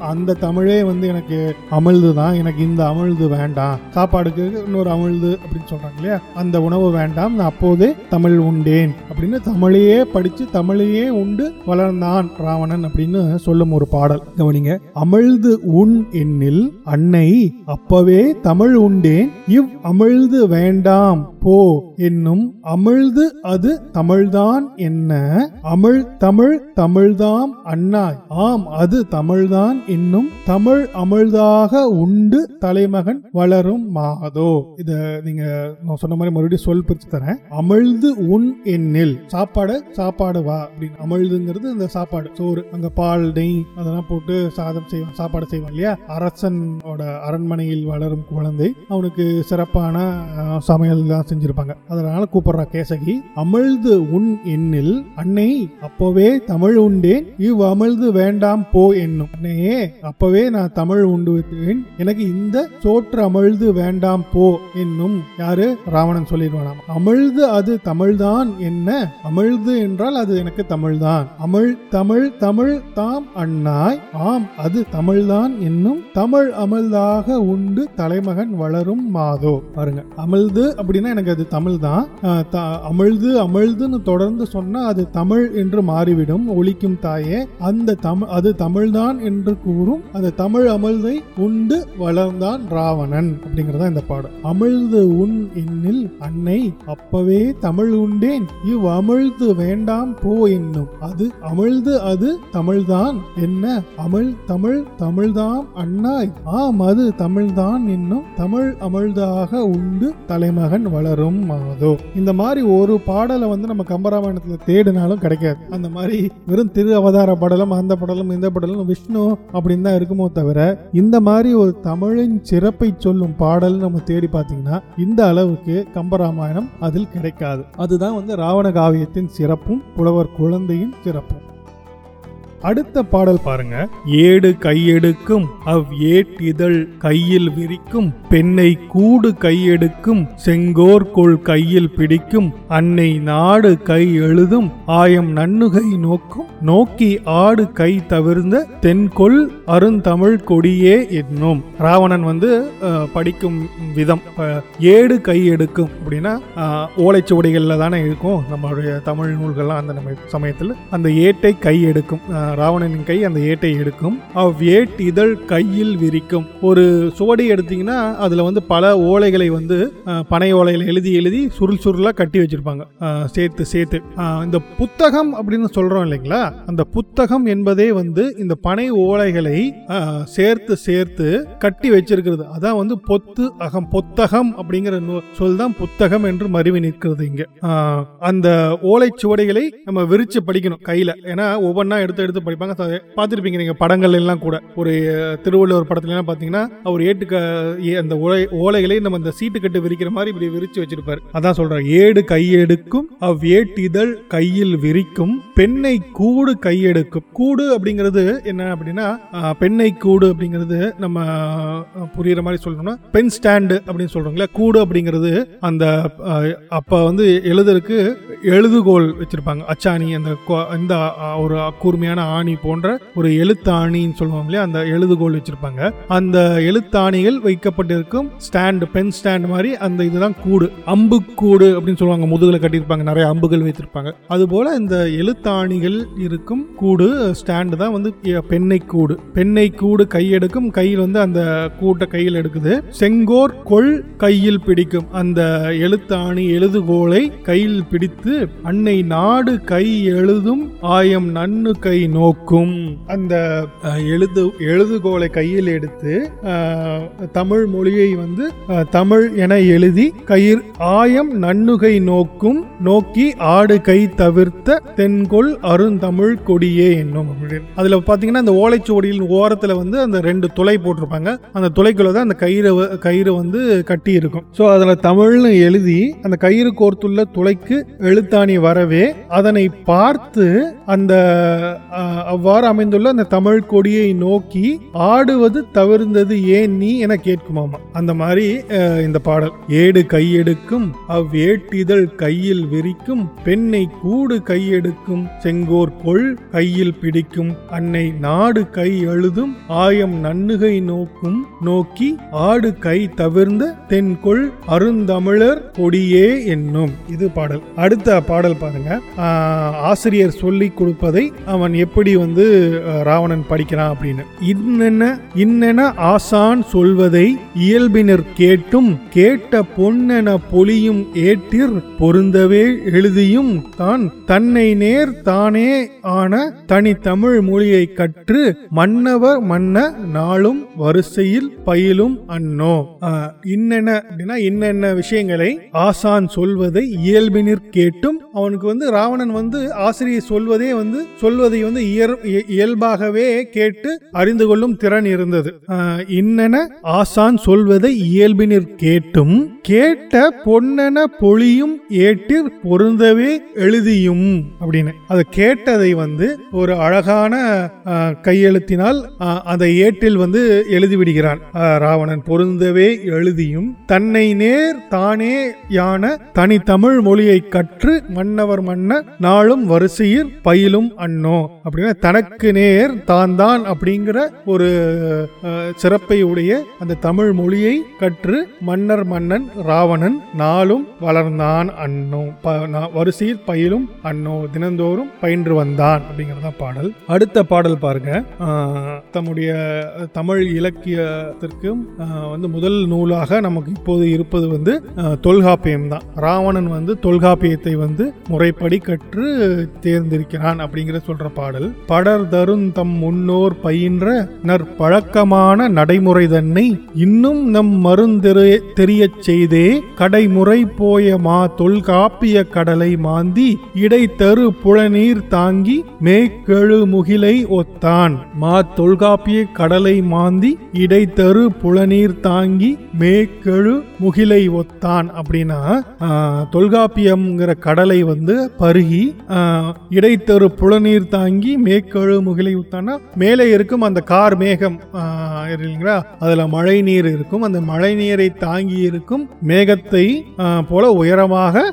அந்த தமிழே வந்து எனக்கு அமிழ்து தான். எனக்கு இந்த அமிழ்து வேண்டாம். சாப்பாடுக்கு இன்னொரு அமிழ்து அப்படின்னு சொல்கிறாங்க இல்லையா? அந்த உணவு வேண்டாம். நான் அப்போதே தமிழ் உண்டேன் அப்படின்னு தமிழையே படித்து தமிழையே உண்டு வளர்ந்தான் ராவணன் அப்படின்னு சொல்லும் ஒரு பாடல். கவனிங்க. அமிழ்து உண் என்னில் அன்னை அப்பவே தமிழ் உண்டேன். இவ் அமிழ்து வேண்டாம். போ என்னும் அமிழ்து அது தமிழ்தான் என்ன? அமிழ் தமிழ் தமிழ்தாம் அண்ணாய் ஆம் அது தமிழ்தான் என்னும் தமிழ் அமிழ்தாக உண்டு தலைமகன் வளரும் மாதோ. இத நீங்க நான் சொன்ன மாதிரி மறுபடியும் சொல் பிரிச்சு தரேன். அமிழ்து உன் எண்ணில். சாப்பாடு சாப்பாடு வா அப்படின்னு. அமிழ்துங்கிறது இந்த சாப்பாடு. சோறு அங்க பால் நெய் அதெல்லாம் போட்டு சாதம் செய்வான் சாப்பாடு செய்வான் இல்லையா? அரசனோட அரண்மனையில் வளரும் குழந்தை. அவனுக்கு சிறப்பான சமையல் தான் செஞ்சிருப்பாங்க. அதனால கூப்பிடுறா கேசகி அமிழ்து உன் எண்ணில் அன்னை அப்பவே தமிழ் உண்டேன் இவ் அமிழ்து வேண்டாம் போ என்னும். அன்னையே அப்பவே நான் தமிழ் உண்டு விட்டேன் எனக்கு இந்த சோற்று அமிழ்து வேண்டாம் போ என்னும் யாரு? ராவணன் சொல்லிடுவானாம். அமிழ்து அது தமிழ்தான் என்ன? அமிழ்து என்றால் அது எனக்கு தமிழ்தான். அமிழ் தமிழ் தமிழ் தாம் அண்ணாய் ஆம் அது தமிழ்தான் என்னும் தமிழ் அமிழ்தாக உண்டு தலைமகன் வளரும் மாதோ. பாருங்க. அமிழ்து அப்படின்னா எனக்கு அது தமிழ் தான். அமிழ்து அமிழ்துன்னு தொடர்ந்து சொன்னா அது தமிழ் என்று மாறிவிடும் ஒழிக்கும் தாயே. அந்த தமிழ் அது தமிழ்தான் என்று கூறும் அந்த தமிழ் அமிழ்தை உண்டு வளர்ந்தான் ராவணன் அப்படிங்கறதா இந்த பாடம் அமிழ்து உன் என்னில் அன்னை அப்பவே தமிழ் உண்டேன் இவ் அமிழ்து வேண்டாம் போ என்னும் அது அமிழ்து அது தமிழ்தான் என்ன? அமிழ் தமிழ் தமிழ்தாம் அண்ணாய். ஆம் அது தமிழ்தான் என்னும் தமிழ் அமிழ்தாக உண்டு தலைமகன் வளர் வளரும் மாதோ. இந்த மாதிரி ஒரு பாடலை வந்து நம்ம கம்பராமாயணத்தில் தேடினாலும் கிடைக்காது. அந்த மாதிரி வெறும் திரு அவதார படலம் அந்த படலம் இந்த படலம் விஷ்ணு அப்படின்னு தான் இருக்குமோ தவிர இந்த மாதிரி ஒரு தமிழின் சிறப்பை சொல்லும் பாடல் நம்ம தேடி பார்த்தீங்கன்னா இந்த அளவுக்கு கம்பராமாயணம் அதில் கிடைக்காது. அதுதான் வந்து ராவண காவியத்தின் சிறப்பும் புலவர் குழந்தையின் சிறப்பும். அடுத்த பாடல் பாருங்க. ஏடு கையெடுக்கும் அவ் ஏட்டிதழ் கையில் விரிக்கும் பெண்ணை கூடு கையெடுக்கும் செங்கோர்கோள் கையில் பிடிக்கும் அன்னை நாடு கை எழுதும் ஆயம் நன்னுகை நோக்கும் நோக்கி ஆடு கை தவிர்ந்த தென்கொள் அருந்தமிழ் கொடியே என்னும். ராவணன் வந்து படிக்கும் விதம் ஏடு கை எடுக்கும் அப்படின்னா ஓலைச்சுவடிகளில் தானே இருக்கும் நம்மளுடைய தமிழ் நூல்கள்லாம் அந்த நம்ம சமயத்தில். அந்த ஏட்டை கை எடுக்கும் ராவணனின் கை அந்த ஏட்டை எடுக்கும். அவ் ஏட் இதழ் கையில் விரிக்கும். ஒரு சுவடி எடுத்தீங்கன்னா அதுல வந்து பல ஓலைகளை வந்து பனை ஓலைகளை எழுதி எழுதி சுருள் சுருளாக கட்டி வச்சிருப்பாங்க. சேர்த்து சேர்த்து. இந்த புத்தகம் அப்படின்னு சொல்றோம் இல்லைங்களா? அந்த புத்தகம் என்பதே வந்து இந்த பனை ஓலைகளை சேர்த்து சேர்த்து கட்டி வச்சிருக்கிறது. அதான் வந்து பொத்து அகம் பொத்தகம் அப்படிங்கிற சொல் தான் புத்தகம் என்று மருவி நிற்கிறது இங்க. அந்த ஓலை சுவடிகளை நம்ம விரிச்சு படிக்கணும் கையில. ஏன்னா ஒவ்வொன்றா எடுத்து எடுத்து படிப்பாங்க. பார்த்துருப்பீங்க நீங்கள் படங்கள் எல்லாம் கூட. ஒரு திருவள்ளுவர் படத்துலலாம் பார்த்தீங்கன்னா அவர் ஏட்டுக்க ஏ- அந்த ஓலை ஓலைகளை நம்ம அந்த சீட்டு கட்டு விரிக்கிற மாதிரி இப்படி விரிச்சு வச்சிருப்பார். அதான் சொல்கிறார் ஏடு கையெடுக்கும் அவ் ஏட்டிதழ் கையில் விரிக்கும் பெண்ணை கூடு கையெடுக்கும். கூடு அப்படிங்கிறது என்ன அப்படின்னா பெண்ணை கூடு அப்படிங்கிறது நம்ம புரியுற மாதிரி சொல்லணும்னா பென் ஸ்டாண்டு அப்படின்னு சொல்கிறோங்களே கூடு அப்படிங்கிறது அந்த அப்போ வந்து எழுதுறதுக்கு எழுதுகோல் வச்சிருப்பாங்க. அச்சாணி அந்த இந்த ஒரு கூர்மையான ஆணி போன்ற ஒரு எழுத்தாணின்னு சொல்லுவாங்க இல்லையா? அந்த எழுதுகோல் வச்சிருப்பாங்க. அந்த எழுத்தாணிகள் வைக்கப்பட்டிருக்கும் ஸ்டாண்ட் பென் ஸ்டாண்ட் மாதிரி அந்த இதுதான் கூடு. அம்பு கூடு அப்படின்னு சொல்லுவாங்க. முதுகில் கட்டியிருப்பாங்க. நிறைய அம்புகள் வைத்திருப்பாங்க. அதுபோல இந்த எழுத்தாணிகள் இருக்கும் கூடு ஸ்டாண்டு தான் வந்து பெண்ணை கூடு. பெண்ணை கூடு கையெடுக்கும் கையில் வந்து அந்த கூட்டை கையில் எடுக்குது. செங்கோர் கொள் கையில் பிடிக்கும். அந்த எழுத்தாணி எழுதுகோலை கையில் பிடித்து அன்னை நாடு கை எழுதும் ஆயம் நன்னு கை நோக்கும். அந்த எழுது எழுதுகோலை கையில் எடுத்து தமிழ் மொழியை வந்து தமிழ் என எழுதி கயிர் ஆயம் நன்னுகை நோக்கும் நோக்கி ஆடு கை தவிர்த்த தென்கொள் அருந்தமிழ் கொடியே என்னும் அப்படின்னு. அதுல பாத்தீங்கன்னா அந்த ஓலைச்சுவடியின் ஓரத்துல வந்து அந்த ரெண்டு துளை போட்டிருப்பாங்க. அந்த துளைக்குள்ள தான் அந்த கயிறு கயிறு வந்து கட்டி இருக்கும் ஸோ அதுல தமிழ்னு எழுதி அந்த கயிறு கோர்த்துள்ள துளைக்கு எழுத்தாணி வரவே அதனை பார்த்து அந்த அவ்வாறு அமைந்துள்ள அந்த தமிழ் கொடியை நோக்கி ஆடுவது தவிர்ந்தது ஏன் நீ என கேட்குமாமா. அந்த மாதிரி இந்த பாடல். ஏடு கையெடுக்கும் அவ் ஏட்டிதழ் கையில் விரிக்கும் பெண்ணை கூடு கையெடுக்கும் செங்கோர் கொள் கையில் பிடிக்கும் அன்னை நாடு கை எழுதும் ஆயம் நன்னுகை நோக்கும் நோக்கி ஆடு கை தவிர்ந்த தென்கொள் அருந்தமிழர் கொடியே என்னும். இது பாடல். அடுத்த பாடல் பாருங்க. ஆசிரியர் சொல்லி கொடுப்பதை அவன் எப்படி வந்து ராவணன் படிக்கிறான் அப்படின்னு. இன்னென்ன இன்னென ஆசான் சொல்வதை இயல்பினர் கேட்டும் கேட்ட பொன்னென பொலியும் ஏற்றிர் பொருந்தவே எழுதியும் தான் தன்னை நேர் தானே ஆன தனி தமிழ் மொழியை கற்று மன்னவர் மன்ன நாளும் வரிசையில் பயிலும் அன்னோ. இன்னென்ன அப்படின்னா இன்னென்ன விஷயங்களை ஆசான் சொல்வதை இயல்பினர் கேட்டும் அவனுக்கு வந்து ராவணன் வந்து ஆசிரியர் சொல்வதே வந்து சொல்வதை வந்து வந்து இயல்பாகவே கேட்டு அறிந்து கொள்ளும் திறன் இருந்தது. இன்னென ஆசான் சொல்வதை இயல்பினிற் கேட்டும் கேட்ட பொன்னென பொழியும் ஏட்டிற் பொருந்தவே எழுதியும் அப்படின்னு. அதை கேட்டதை வந்து ஒரு அழகான கையெழுத்தினால் அந்த அதை ஏட்டில் வந்து எழுதி விடுகிறான் ராவணன் பொருந்தவே எழுதியும் தன்னை நேர் தானே யான தனி தமிழ் மொழியை கற்று மன்னவர் மன்ன நாளும் வரிசையில் பயிலும் அன்னோ அப்படின்னா தனக்கு நேர் தான் தான் அப்படிங்கிற ஒரு சிறப்பை உடைய அந்த தமிழ் மொழியை கற்று மன்னர் மன்னன் ராவணன் நாளும் வளர்ந்தான் அன்னோ ப- வரிசையில் பயிலும் அன்னோ தினந்தோறும் பயின்று வந்தான் அப்படிங்கிறதா பாடல். அடுத்த பாடல் பாருங்க. தம்முடைய தமிழ் இலக்கியத்திற்கும் வந்து முதல் நூலாக நமக்கு இப்போது இருப்பது வந்து தொல்காப்பியம் தான். ராவணன் வந்து தொல்காப்பியத்தை வந்து முறைப்படி கற்று தேர்ந்திருக்கிறான் அப்படிங்கிற சொல்ற பாடல். படர் தருந்தம் முன்னோர் பயின்ற நற்பழக்கமான நடைமுறை தன்னை இன்னும் நம் மருந்தெரு தெரியச் செய்தே கடைமுறை போய மா தொல்காப்பிய கடலை மாந்தி இடைத்தரு புலநீர் தாங்கி மேக்கெழு முகிலை ஒத்தான். மா தொல்காப்பிய கடலை மாந்தி இடைத்தரு புலநீர் தாங்கி மேக்கெழு முகிலை ஒத்தான் அப்படின்னா ஆஹ், தொல்காப்பியம்ங்கிற கடலை வந்து பருகி ஆஹ், இடைத்தரு புலநீர் தாங்கி மேற்கெழு முகிலை ஒத்தான்னா மேலே இருக்கும் அந்த கார் மேகம் இல்லைங்களா? அதுல மழை நீர் இருக்கும். அந்த மழை நீரை தாங்கி இருக்கும் மேகத்தை போல உயரமாக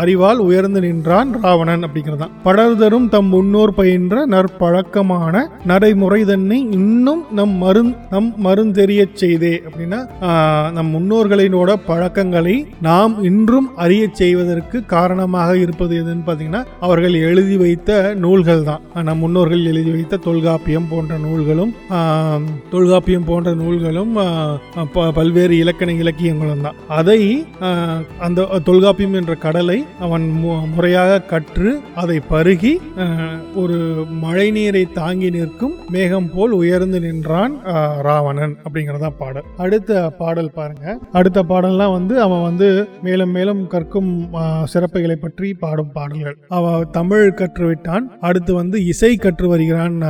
அறிவால் உயர்ந்து நின்றான் ராவணன் அப்படிங்கிறதான். படர்தரும் தம் முன்னோர் பயின்ற நற்பழக்கமான நடைமுறை தன்னை இன்னும் நம் மருந் நம் மருந்தெரியச் செய்தே அப்படின்னா நம் முன்னோர்களினோட பழக்கங்களை நாம் இன்றும் அறியச் செய்வதற்கு காரணமாக இருப்பது எதுன்னு பார்த்தீங்கன்னா அவர்கள் எழுதி வைத்த நூல்கள் தான் நம் முன்னோர்கள் எழுதி வைத்த தொல்காப்பியம் போன்ற நூல்களும் தொல்காப்பியம் போன்ற நூல்களும் ப- பல்வேறு இலக்கண இலக்கியங்களும் தான் அதை அந்த தொல்காப்பியம் என்ற கடலை அவன் மு- முறையாக கற்று அதை பருகி ஒரு மழை நீரை தாங்கி நிற்கும் மேகம் போல் உயர்ந்து நின்றான் ராவணன் அப்படிங்கறதா பாடல். அடுத்த பாடல் பாருங்க. அடுத்த பாடல்லாம் வந்து அவன் வந்து மேலும் மேலும் கற்கும் சிறப்புகளை பற்றி பாடும் பாடல்கள். அவன் தமிழ் கற்றுவிட்டான் அடுத்து வந்து இசை கற்று வருகிறான்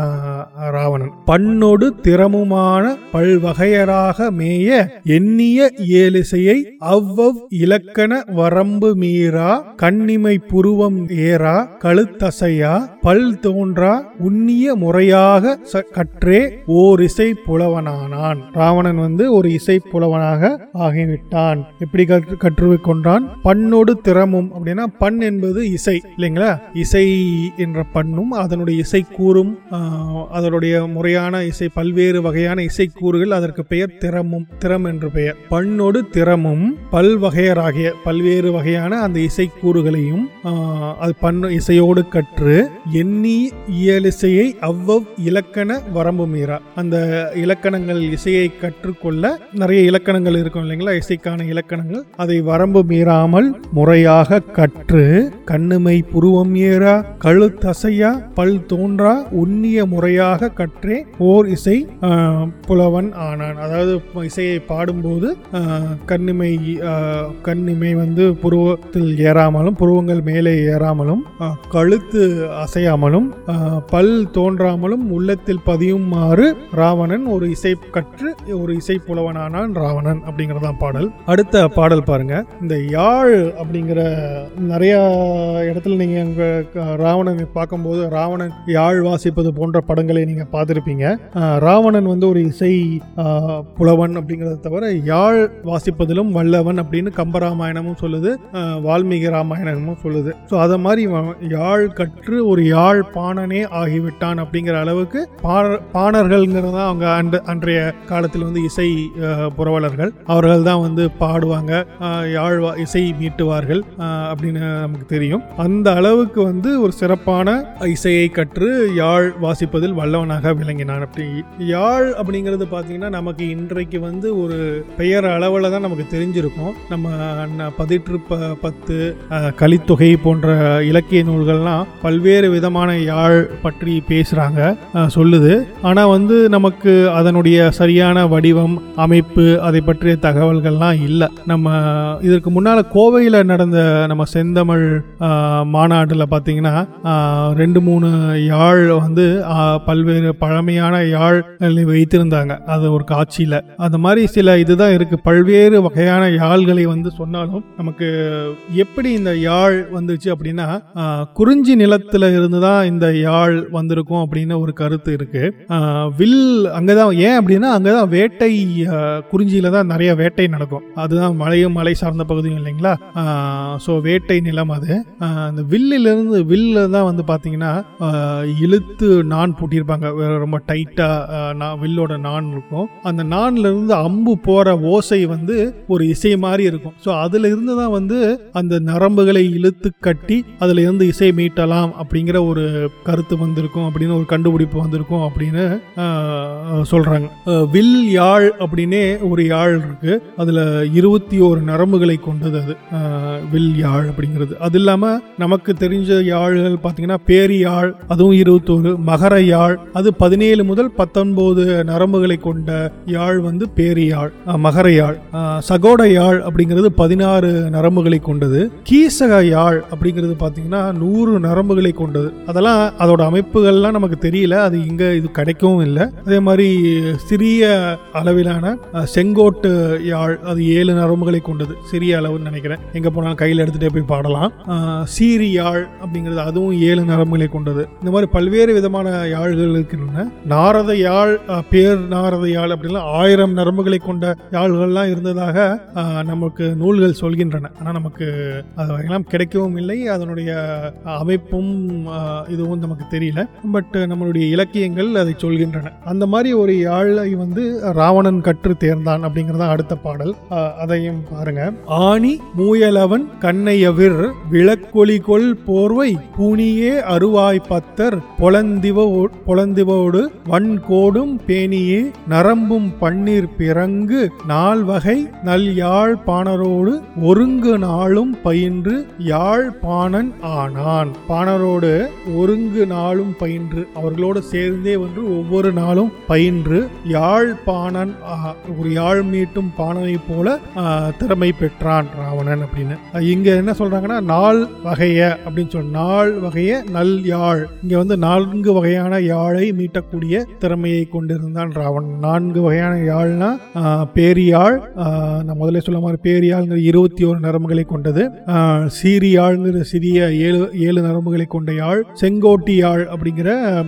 ராவணன். பண்ணொடு திறமுமான பல்வகையராக மேய எண்ணிய ஏலிசையை அவ்வவ் இலக்கண வரம்பு மீறா கண்ணிமை புருவம் ஏறா கழுத்தசையா பல் தோன்றா உண்ணிய முறையாக கற்றே ஓர் இசை புலவனானான். ராவணன் வந்து ஒரு இசை புலவனாக ஆகிவிட்டான். எப்படி கற்று கற்று கொண்டான்? பண்ணோடு திறமும் அப்படின்னா பண் என்பது இசை இல்லைங்களா? இசை என்ற பண்ணும் அதனுடைய இசைக்கூறும் அதனுடைய முறையான இசை பல்வேறு வகையான இசைக்கூறுகள் அதற்கு பெயர் திறமும் திறம் என்று பெயர். பண்ணோடு திறமும் பல்வகையராகிய பல்வேறு வகையான அந்த இசைக்கூறுகளையும் அது பண்ணு இசையோடு கற்று எண்ணி இயலிசையை அவ்வவ் இலக்கண வரம்பு மீறா. அந்த இலக்கணங்கள் இசையை கற்றுக்கொள்ள நிறைய இலக்கணங்கள் இருக்கும் இல்லைங்களா? இசைக்கான இலக்கணங்கள். அதை வரம்பு மீறாமல் முறையாக கற்று கண்ணுமை புருவம் ஏறா தசையா பல் தோன்றா உண்ணிய முறையாக கற்றே ஓர் இசை புலவன் ஆனான். அதாவது இசையை பாடும்போது கண்ணிமை கண்ணிமை வந்து புருவத்தில் ஏறாமலும் புருவங்கள் மேலே ஏறாமலும் கழுத்து அசையாமலும் பல் தோன்றாமலும் உள்ளத்தில் பதியுமாறு ராவணன் ஒரு இசை கற்று ஒரு இசை புலவனானான் ராவணன் அப்படிங்கிறதான் பாடல். அடுத்த பாடல் பாருங்க. இந்த யாழ் அப்படிங்கிற நிறைய இடத்துல நீங்க ராவணன் க- பார்க்கும்போது ராவணன் யாழ் வாசிப்பது போன்ற படங்களை நீங்கள் பார்த்துருப்பீங்க. ராவணன் வந்து ஒரு இசை புலவன் அப்படிங்கிறத தவிர யாழ் வாசிப்பதிலும் வல்லவன் அப்படின்னு கம்பராமாயணமும் சொல்லுது வால்மீகி ராமாயணமும் சொல்லுது. ஸோ அதை மாதிரி யாழ் கற்று ஒரு யாழ் பாணனே ஆகிவிட்டான் அப்படிங்கிற அளவுக்கு பாணர்கள்ங்கிறது தான் அவங்க அன்று அன்றைய காலத்தில் வந்து இசை புரவலர்கள். அவர்கள் தான் வந்து பாடுவாங்க யாழ் வா- இசை மீட்டுவார்கள் அப்படின்னு நமக்கு தெரியும். அந்த அளவுக்கு வந்து ஒரு சிறப்பான இசையை கற்று யாழ் வாசிப்பதில் வல்லவனாக விளங்கினான். அப்படி யாழ் அப்படிங்கிறது பார்த்தீங்கன்னா நமக்கு இன்றைக்கு வந்து ஒரு பெயர் அளவில் தான் நமக்கு தெரிஞ்சிருக்கும். நம்ம பதிற்று ப பத்து கலித்தொகை போன்ற இலக்கிய நூல்கள்லாம் பல்வேறு விதமான யாழ் பற்றி பேசுகிறாங்க சொல்லுது. ஆனால் வந்து நமக்கு அதனுடைய சரியான வடிவம் அமைப்பு அதை பற்றிய தகவல்கள்லாம் இல்லை. நம்ம இதற்கு முன்னால் கோவையில் நடந்த நம்ம செந்தமிழ் மாநாட்டில் பார்த்தீங்கன்னா ரெண்டு மூணு யாழ் வந்து பல்வேறு பழமையான யாழ் வைத்திருந்தாங்க. அது ஒரு காட்சியில். அந்த மாதிரி சில இதுதான் இருக்கு. பல்வேறு வகையான யாழ்களை வந்து சொன்னாலும் நமக்கு எப்படி இந்த யாழ் வந்துச்சு அப்படின்னா குறிஞ்சி நிலத்துல இருந்து தான் இந்த யாழ் வந்திருக்கும் அப்படின்னு ஒரு கருத்து இருக்கு. வில் அங்கதான் ஏன் அப்படின்னா அங்கதான் வேட்டை குறிஞ்சியில தான் நிறைய வேட்டை நடக்கும். அதுதான் மலையும் மலை சார்ந்த பகுதியும் இல்லைங்களா? ஸோ வேட்டை நிலம் அது. அந்த வில்லிலிருந்து வில்ல தான் வந்து வந்து பார்த்தீங்கன்னா இழுத்து நான் பூட்டியிருப்பாங்க. வேற ரொம்ப டைட்டாக வில்லோட நான் இருக்கும். அந்த நான்ல இருந்து அம்பு போற ஓசை வந்து ஒரு இசை மாதிரி இருக்கும். ஸோ அதுல இருந்து தான் வந்து அந்த நரம்புகளை இழுத்து கட்டி அதுல இருந்து இசை மீட்டலாம் அப்படிங்கிற ஒரு கருத்து வந்திருக்கும் அப்படின்னு ஒரு கண்டுபிடிப்பு வந்திருக்கும் அப்படின்னு சொல்கிறாங்க சொல்றாங்க. வில் யாழ் அப்படின்னே ஒரு யாழ் இருக்கு. அதுல இருபத்தி ஓரு நரம்புகளை கொண்டது அது. வில் யாழ் அப்படிங்கிறது. அது இல்லாம நமக்கு தெரிஞ்ச யாழ்கள் பார்த்தீங்கன்னா பார்த்தீங்கன்னா யாழ் அதுவும் இருபத்தோரு மகர யாழ் அது பதினேழு முதல் பத்தொன்பது நரம்புகளை கொண்ட யாழ் வந்து பேரியாழ் மகர யாழ் சகோட யாழ் அப்படிங்கிறது பதினாறு நரம்புகளை கொண்டது. கீசக யாழ் அப்படிங்கிறது பார்த்தீங்கன்னா நூறு நரம்புகளை கொண்டது. அதெல்லாம் அதோட அமைப்புகள்லாம் நமக்கு தெரியல அது இங்க இது கிடைக்கவும் இல்லை. அதே மாதிரி சிறிய அளவிலான செங்கோட்டு யாழ் அது ஏழு நரம்புகளை கொண்டது. சிறிய அளவுன்னு நினைக்கிறேன். எங்க போனாலும் கையில் எடுத்துட்டே போய் பாடலாம். சீரியாழ் அப்படிங்கிறது அதுவும் ஏழு நரம்புகளை கொண்டது. இந்த மாதிரி பல்வேறு விதமான யாழ்கள் இருக்கின்றன. நாரத யாழ் பேர் நாரத யாழ் அப்படின்னா ஆயிரம் நரம்புகளை கொண்ட யாழ்கள்லாம் இருந்ததாக நமக்கு நூல்கள் சொல்கின்றன. ஆனால் நமக்கு அது வரையெல்லாம் கிடைக்கவும் இல்லை. அதனுடைய அமைப்பும் இதுவும் நமக்கு தெரியல. பட் நம்மளுடைய இலக்கியங்கள் அதை சொல்கின்றன. அந்த மாதிரி ஒரு யாழை வந்து ராவணன் கற்று தேர்ந்தான் அப்படிங்கறத அடுத்த பாடல். அதையும் பாருங்க. ஆணி மூயலவன் கண்ணையவிர் விளக்கொலிகொள் போர்வை பூனியே அருவாய் பத்தர் பொலந்திவ பொலந்திவோடு வன்கோடும் பேணியே நரம்பும் பன்னீர் பிறங்கு நாள் வகை நல் யாழ் பாணரோடு ஒருங்கு நாளும் பயின்று யாழ் பாணன் ஆனான். பாணரோடு ஒருங்கு நாளும் பயின்று அவர்களோடு சேர்ந்தே வந்து ஒவ்வொரு நாளும் பயின்று யாழ் பாணன் ஒரு யாழ் மீட்டும் பாணனை போல திறமை பெற்றான் ராவணன் அப்படின்னு. இங்க என்ன சொல்றாங்கன்னா நாள் வகைய அப்படின்னு சொன்ன நாள் வகைய நல் யாழ். இங்க வந்து நான்கு வகையான யாழை மீட்டக்கூடிய திறமையை கொண்டிருந்தான் ராவணன். நான்கு வகையான யாழ்னா பேரியாள் பேரியாழ் நான் முதல்ல சொல்ல மாதிரி பேரியாழ்ங்கிற இருபத்தி ஒரு நரம்புகளை கொண்டது. சீரியாழ்ங்கிற சிறிய ஏழு ஏழு நரம்புகளை கொண்ட யாழ். செங்கோட்டி யாழ் அப்படிங்கிற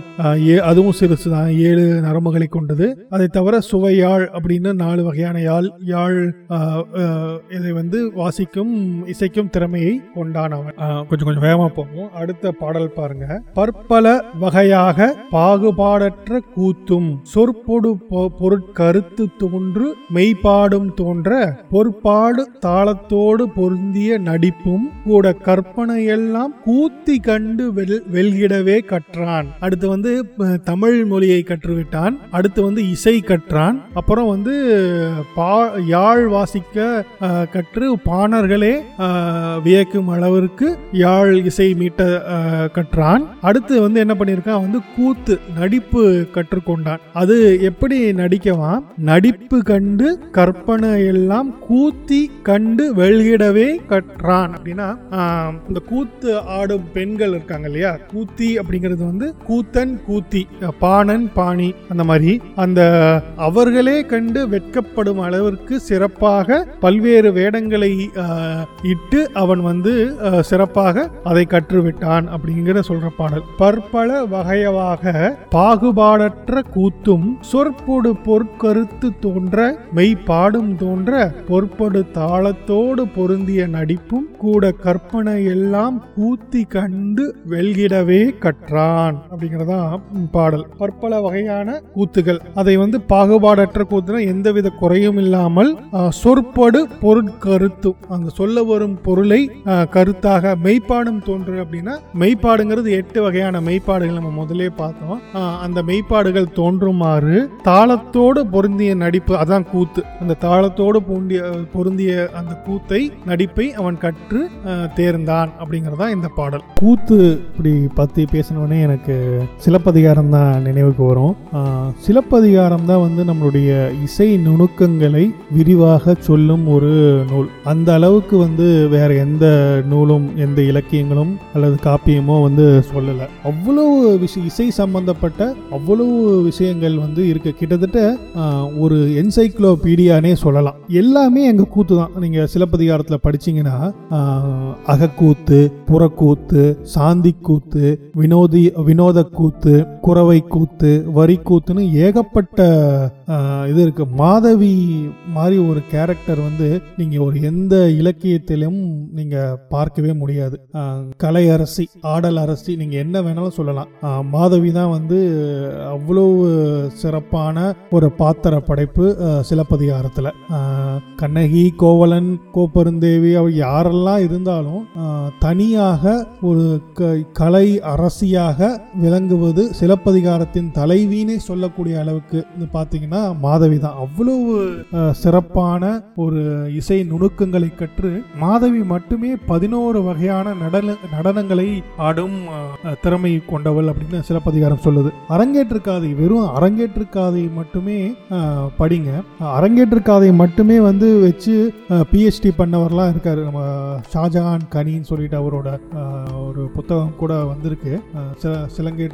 ஏ- அதுவும் சிறுசு தான் ஏழு நரம்புகளை கொண்டது. அதை தவிர சுவையாழ் அப்படின்னு நாலு வகையான யாழ் யாழ் இதை வந்து வாசிக்கும் இசைக்கும் திறமையை கொண்டான் அவன். கொஞ்சம் கொஞ்சம் வேகமாக போகும் அடுத்த பாடல் பாருங்க. பற்பல வகையாக பாகுபாடற்ற கூத்தும் சொற்பொடு பொ- பொருட்கருத்து தோன்று மெய்ப்பாடும் தோன்ற பொற்பாடு தாளத்தோடு பொருந்திய நடிப்பும் கூட கற்பனையெல்லாம் கூத்தி கண்டு வெல் வெல்கிடவே கற்றான். அடுத்து வந்து தமிழ் மொழியை கற்றுவிட்டான். அடுத்து வந்து இசை கற்றான். அப்புறம் வந்து பா யாழ் வாசிக்க கற்று பாணர்களே வியக்கும் அளவிற்கு யாழ் இசை மீட்ட கற்றான். அடுத்து வந்து என்ன பண்ணியிருக்கான்? வந்து கூத்து நடிப்பு கற்றுக்கொண்டான். அது எப்படி நடிக்கவான் நடிப்பு கண்டு கற்பனை எல்லாம் கூத்தி கண்டு வெளியிடவே கற்றான். அப்படின்னா இந்த கூத்து ஆடும் பெண்கள் இருக்காங்க இல்லையா? கூத்தி அப்படிங்கிறது வந்து கூத்தன் கூத்தி பாணன் பாணி அந்த மாதிரி. அந்த அவர்களே கண்டு வெட்கப்படும் அளவிற்கு சிறப்பாக பல்வேறு வேடங்களை இட்டு அவன் வந்து சிறப்பாக அதை கற்றுவிட்டான் அப்படிங்கிற சொல்ற பாடல். பற்பல வகையவாக பாகுபாடற்ற கூத்தும் சொற்பொடு பொற்கருத்து தோன்ற மெய்ப்பாடும் தோன்ற பொற்படு தாளத்தோடு பொருந்திய நடிப்பும் கூட கற்பனை எல்லாம் கூத்தி கண்டு வெல்கிடவே கற்றான் அப்படிங்கறதா பாடல். பற்பல வகையான கூத்துகள். அதை வந்து பாகுபாடற்ற கூத்துனா எந்தவித குறையும் இல்லாமல் சொற்படு பொருட்கருத்து அந்த சொல்ல வரும் பொருளை கருத்தாக மெய்ப்பாடும் தோன்று அப்படின்னா மெய்ப்பாடுங்கிறது எட்டு வகையான மெய்ப்பாடுகள் நம்ம முதலே பார்த்தோம். அந்த மெய்ப்பாடுகள் தோன்றுமாறு தாளத்தோடு பொருந்திய நடிப்பு அதான் கூத்து. அந்த தாளத்தோடு பூண்டிய பொருந்திய அந்த கூத்தை நடிப்பை அவன் கற்று தேர்ந்தான் அப்படிங்கறதா இந்த பாடல். கூத்து இப்படி பத்தி பேசினோடனே எனக்கு சிலப்பதிகாரம் தான் நினைவுக்கு வரும். சிலப்பதிகாரம் தான் வந்து நம்மளுடைய இசை நுணுக்கங்களை விரிவாக சொல்லும் ஒரு நூல். அந்த அளவுக்கு வந்து வேற எந்த நூலும் எந்த இலக்கியங்களும் அல்லது காப்பியமோ வந்து சொல்லலை. அவ்வளவு விஷய இசை சம்பந்தப்பட்ட அவ்வளவு விஷயங்கள் வந்து இருக்கு. கிட்டத்தட்ட ஒரு என்சைக்ளோபீடியானே சொல்லலாம். எல்லாமே எங்கள் கூத்து தான். நீங்கள் சிலப்பதிகாரத்தில் படிச்சீங்கன்னா அகக்கூத்து புறக்கூத்து சாந்தி கூத்து வினோதி வினோத கூத்து குறவை கூத்து வரி கூத்துன்னு ஏகப்பட்ட இது இருக்கு. மாதவி மாதிரி ஒரு கேரக்டர் வந்து நீங்கள் ஒரு எந்த இலக்கியத்திலும் நீங்கள் பார்க்கவே முடியாது. கலையரசி ஆட பாடல் அரசி நீங்கள் என்ன வேணாலும் சொல்லலாம். மாதவி தான் வந்து அவ்வளோ சிறப்பான ஒரு பாத்திர படைப்பு சிலப்பதிகாரத்தில். கண்ணகி கோவலன் கோப்பெருந்தேவி அவ யாரெல்லாம் இருந்தாலும் தனியாக ஒரு க- கலை அரசியாக விளங்குவது சிலப்பதிகாரத்தின் தலைவினே சொல்லக்கூடிய அளவுக்கு. பார்த்தீங்கன்னா மாதவி தான். அவ்வளவு சிறப்பான ஒரு இசை நுணுக்கங்களை கற்று மாதவி மட்டுமே பதினோரு வகையான நடன நடனங்களை ஆட ஆஹ் திறமை கொண்டவள் அப்படின்னு சிலப்பதிகாரம் சொல்லுது. அரங்கேற்று காதை வெறும் அரங்கேற்று காதை மட்டுமே படிங்க. அரங்கேற்று காதை மட்டுமே வந்து வச்சு பிஹெச்டி பண்ணவர்லாம் இருக்காரு. நம்ம ஷாஜஹான் கனின்னு சொல்லிட்டு அவரோட ஒரு புத்தகம் கூட வந்திருக்கு. சில சிலங்கே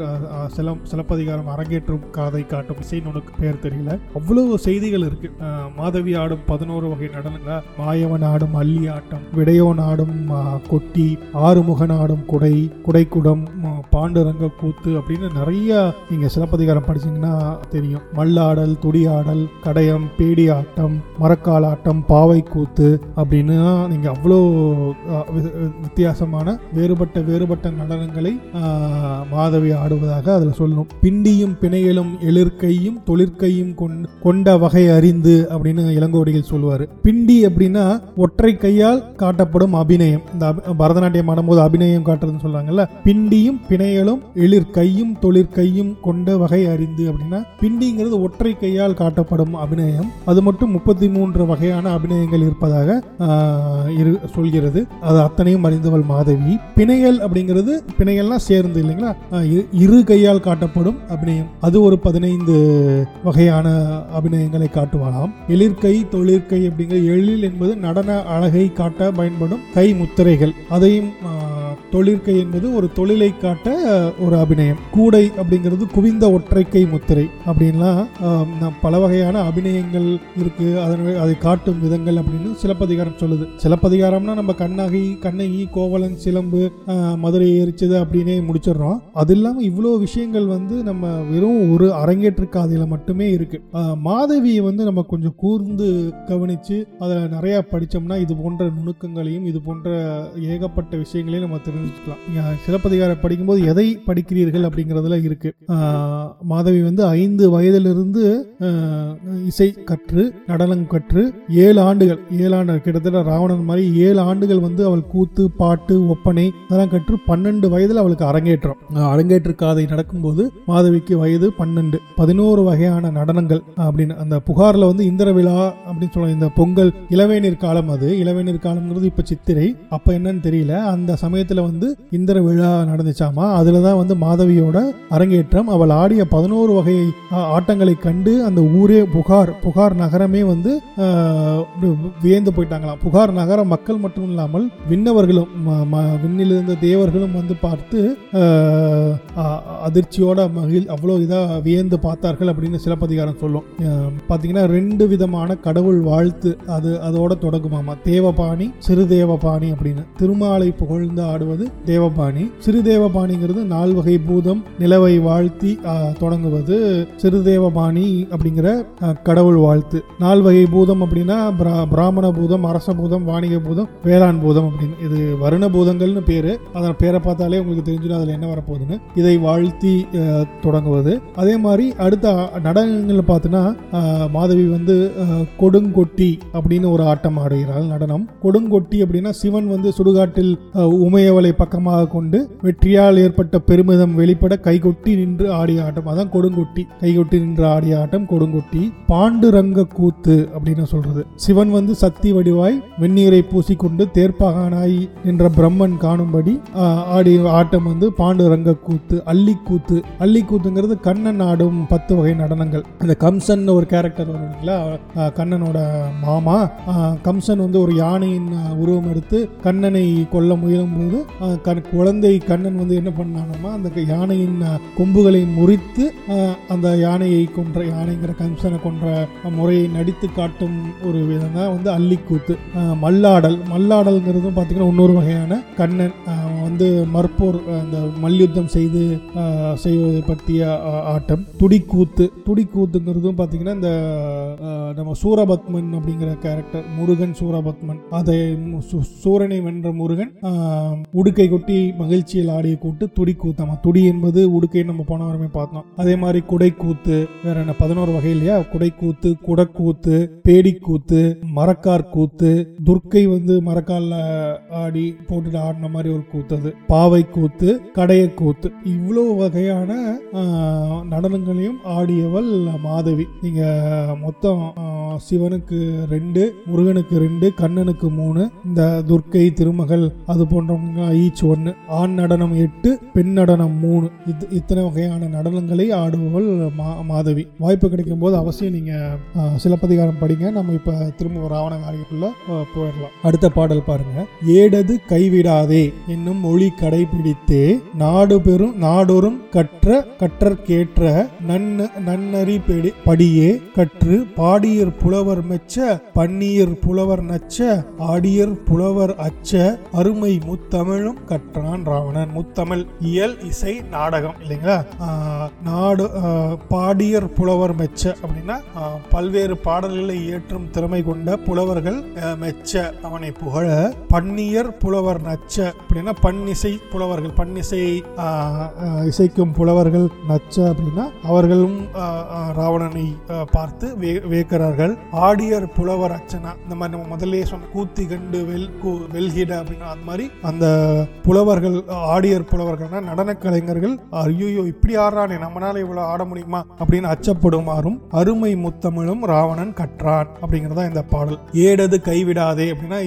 சிலம் சிலப்பதிகாரம் அரங்கேற்றும் காதை காட்டும் இசை நுணுக்கு பேர் தெரியல. அவ்வளவு செய்திகள் இருக்கு. மாதவி ஆடும் பதினோரு வகை நடனங்கள்? மாயவன் ஆடும் அல்லி ஆட்டம் விடையோன் ஆடும் கொட்டி ஆறுமுகன் ஆடும் குடை குடைக்குடம் பாண்டுரங்க கூத்து அப்படின்னு நிறைய நீங்க சிலப்பதிகாரம் படிச்சீங்கன்னா தெரியும். மல்லாடல் துடியாடல் கடையம் பேடி ஆட்டம் மரக்கால் ஆட்டம் பாவை கூத்து அப்படின்னு நீங்க அவ்வளோ வித்தியாசமான வேறுபட்ட வேறுபட்ட நடனங்களை மாதவி ஆடுவதாக அதில் சொல்லணும். பிண்டியும் பிணையலும் எழிற்கையும் தொழிற்கையும் கொண்- கொண்ட வகை அறிந்து அப்படின்னு இளங்கோடிகள் சொல்லுவார். பிண்டி அப்படின்னா ஒற்றை கையால் காட்டப்படும் அபிநயம். இந்த பரதநாட்டியம் ஆடும்போது அபிநயம் காட்டுறதுன்னு சொல்றாங்கல்ல? பிண்டியும் பிணையலும் எழிற்கையும் தொழிற்கையும் கொண்ட வகை அறிந்து அப்படின்னா பிண்டிங்கிறது ஒற்றை கையால் காட்டப்படும் அபிநயம். அது மட்டும் முப்பத்தி மூன்று வகையான அபிநயங்கள் இருப்பதாக இரு சொல்கிறது. அது அத்தனையும் அறிந்தவள் மாதவி. பிணையல் அப்படிங்கிறது பிணையல்னா சேர்ந்து இல்லைங்களா? இரு- இரு கையால் காட்டப்படும் அபிநயம். அது ஒரு பதினைந்து வகையான அபிநயங்களை காட்டுவாளாம். எழிற்கை தொழிற்கை அப்படிங்கிற எழில் என்பது நடன அழகை காட்ட பயன்படும் கை முத்திரைகள். அதையும் தொழிற்கை என்பது ஒரு தொழிலை காட்ட ஒரு அபிநயம். கூடை அப்படிங்கிறது குவிந்த ஒற்றைக்கை முத்திரை அப்படின்லாம் நம் பல வகையான அபிநயங்கள் இருக்கு. அதனை அதை காட்டும் விதங்கள் அப்படின்னு சிலப்பதிகாரம் சொல்லுது. சிலப்பதிகாரம்னா நம்ம கண்ணகி கண்ணகி கோவலன் சிலம்பு மதுரை எரிச்சது அப்படின்னே முடிச்சிடுறோம். அது இல்லாம இவ்வளோ விஷயங்கள் வந்து நம்ம வெறும் ஒரு அரங்கேற்று காதையில் மட்டுமே இருக்கு. மாதவியை வந்து நம்ம கொஞ்சம் கூர்ந்து கவனிச்சு அதில் நிறைய படித்தோம்னா இது போன்ற நுணுக்கங்களையும் இது போன்ற ஏகப்பட்ட விஷயங்களையும் நம்ம தெரிஞ்சுக்கலாம். சிலப்பதிகாரம் படிக்கும்போது எதை படிக்கிறீர்கள் அப்படிங்கிறதுல இருக்கு. மாதவி வந்து ஐந்து வயதிலிருந்து இசை கற்று நடனம் கற்று ஏழு ஆண்டுகள். ஏழு ஆண்டு கிட்டத்தட்ட ராவணன் மாதிரி ஏழு ஆண்டுகள் வந்து அவள் கூத்து பாட்டு ஒப்பனை இதெல்லாம் கற்று பன்னெண்டு வயதில் அவளுக்கு அரங்கேற்றம். அரங்கேற்று காதை நடக்கும்போது மாதவிக்கு வயது பன்னெண்டு. பதினோரு வகையான நடனங்கள் அப்படின்னு அந்த புகாரில் வந்து இந்திர விழா அப்படின்னு சொல்லுவாங்க. இந்த பொங்கல் இளவேநீர் காலம் அது. இளவேநீர் காலம்ங்கிறது இப்போ சித்திரை. அப்போ என்னன்னு தெரியல. அந்த சமயத்தில் வந்து இந்திர விழா நடந்துச்சாமா? அதில் தான் வந்து மாதவியோட அரங்கேற்றம். அவள் ஆடிய பதினோரு வகை ஆட்டங்களை கண்டு அந்த ஊரே புகார் புகார் நகரமே வந்து வியந்து போயிட்டாங்களாம். புகார் நகர மக்கள் மட்டும் இல்லாமல் விண்ணவர்களும் ம- விண்ணில் இருந்த தேவர்களும் வந்து பார்த்து அதிர்ச்சியோட மகிழ் அவ்வளோ இதாக வியந்து பார்த்தார்கள் அப்படின்னு சிலப்பதிகாரம் சொல்லும். பார்த்தீங்கன்னா ரெண்டு விதமான கடவுள் வாழ்த்து அது அதோட தொடங்குமாமா? தேவபாணி சிறு தேவபாணி அப்படின்னு. திருமாலை புகழ்ந்து பாடுவது தேவபாணி. சிறு தேவபாணிங்கிறது நால்வகை பூதம் நிலவை வாழ்த்தி தொடங்குவது சிறு தேவபாணி அப்படிங்கிற கடவுள் வாழ்த்து. நால்வகை பூதம் அப்படின்னா பிரா- பிராமண பூதம் அரச பூதம் வாணிக பூதம் வேளாண் பூதம் அப்படின்னு. இது வருண பூதங்கள்னு பேரு. அதன் பேரை பார்த்தாலே உங்களுக்கு தெரிஞ்சிடும் அதுல என்ன வரப்போகுதுன்னு. இதை வாழ்த்தி தொடங்குவது. அதே மாதிரி அடுத்த நடனங்கள் பார்த்தோன்னா மாதவி வந்து கொடுங்கொட்டி அப்படின்னு ஒரு ஆட்டம் ஆடுகிறாள் நடனம். கொடுங்கொட்டி அப்படின்னா சிவன் வந்து சுடுகாட்டில் உமைய இளையவளை பக்கமாக கொண்டு வெற்றியால் ஏற்பட்ட பெருமிதம் வெளிப்பட கைகொட்டி நின்று ஆடிய ஆட்டம். அதான் கொடுங்கொட்டி. கைகொட்டி நின்று ஆடிய ஆட்டம் கொடுங்கொட்டி. பாண்டுரங்க கூத்து அப்படின்னு சொல்றது. சிவன் வந்து சக்தி வடிவாய் வெந்நீரை பூசிக்கொண்டு தேர்ப்பாகனாய் என்ற பிரம்மன் காணும்படி ஆடி ஆடிய ஆட்டம் வந்து பாண்டுரங்க கூத்து அள்ளி கூத்து. அள்ளி கூத்துங்கிறது கண்ணன் ஆடும் பத்து வகை நடனங்கள். அந்த கம்சன் ஒரு கேரக்டர் வரும் இல்லைங்களா? கண்ணனோட மாமா. கம்சன் வந்து ஒரு யானையின் உருவம் எடுத்து கண்ணனை கொல்ல முயலும் போது கண்- குழந்தை கண்ணன் வந்து என்ன பண்ணானோமா அந்த யானையின் கொம்புகளை முறித்து அந்த யானையை கொன்ற யானைங்கிற கம்சனை கொன்ற முறையை நடித்து காட்டும் ஒரு விதம் தான் வந்து அள்ளிக்கூத்து மல்லாடல். மல்லாடல்ங்கிறதும் பார்த்தீங்கன்னா இன்னொரு வகையான கண்ணன். வந்து மற்போர் அந்த மல்யுத்தம் செய்து செய்வது பற்றிய ஆட்டம். துடிக்கூத்து. துடிக்கூத்துங்கிறதும் பார்த்தீங்கன்னா இந்த நம்ம சூரபத்மன் அப்படிங்கிற கேரக்டர் முருகன் சூரபத்மன். அதை சூரனை வென்ற முருகன் உடுக்கை கொட்டி மகிழ்ச்சியில் ஆடிய கூட்டு துடிக்கூத்தமா துடி என்பது உடுக்கை நம்ம போன வாரமே பார்த்தோம். அதே மாதிரி குடைக்கூத்து வேற என்ன பதினோரு வகை இல்லையா? குடைக்கூத்து குடக்கூத்து பேடிக்கூத்து மரக்கார் கூத்து துர்க்கை வந்து மரக்கால ஆடி போட்டுட்டு ஆடின மாதிரி ஒரு கூத்து அது. பாவை கூத்து கடைய கூத்து. இவ்வளவு வகையான நடனங்களையும் ஆடியவள் மாதவி. நீங்க மொத்தம் சிவனுக்கு ரெண்டு முருகனுக்கு ரெண்டு கண்ணனுக்கு மூணு இந்த துர்க்கை திருமகள் அது போன்றவங்க ஈச் ஒன்று ஆண் நடனம் எட்டு பெண் நடனம் மூணு. இது இத்தனை வகையான நடனங்களை ஆடுபவள் மா மாதவி. வாய்ப்பு கிடைக்கும் போது அவசியம் நீங்கள் சிலப்பதிகாரம் படிங்க. நம்ம இப்போ திரும்ப ராவண காரியக்குள்ள போயிடலாம். அடுத்த பாடல் பாருங்க. ஏடது கைவிடாதே என்னும் மொழி கடைபிடித்தே நாடு பெரும் நாடொரும் கற்ற கற்றற்கேற்ற நன்ன நன்னறி படியே கற்று பாடியர் புலவர் மெச்ச பன்னியர் புலவர் நச்ச ஆடியர் புலவர் அச்ச அருமை தமிழும் கற்றான் ராவணன். முத்தமிழ் இயல் இசை நாடகம் இல்லைங்களா? நாடு பாடியர் புலவர் மெச்ச அப்படின்னா பல்வேறு பாடல்களை இயற்றும் திறமை கொண்ட புலவர்கள் மெச்ச அவனை புகழ பன்னியர் புலவர் நச்ச அப்படின்னா பன்னிசை புலவர்கள் பன்னிசை இசைக்கும் புலவர்கள் நச்ச அப்படின்னா அவர்களும் ராவணனை பார்த்து வே- வியக்கிறார்கள் ஆடியர் புலவர் அச்சனா இந்த மாதிரி நம்ம முதலே சொன்ன கூத்தி கண்டு வெல் கூ- வெல்கிட அப்படின்னா அந்த மாதிரி அந்த புலவர்கள் ஆடியர் புலவர்கள்னா நடன கலைஞர்கள் ஐயோ இப்படி ஆடுறானே நம்மளால இவ்வளவு ஆட முடியுமா? அப்படின்னு அச்சப்படுமாறும் அருமை முத்தமிழும் ராவணன் கற்றான் அப்படிங்கறதா இந்த பாடல். ஏடது கைவிடாதே அப்படின்னா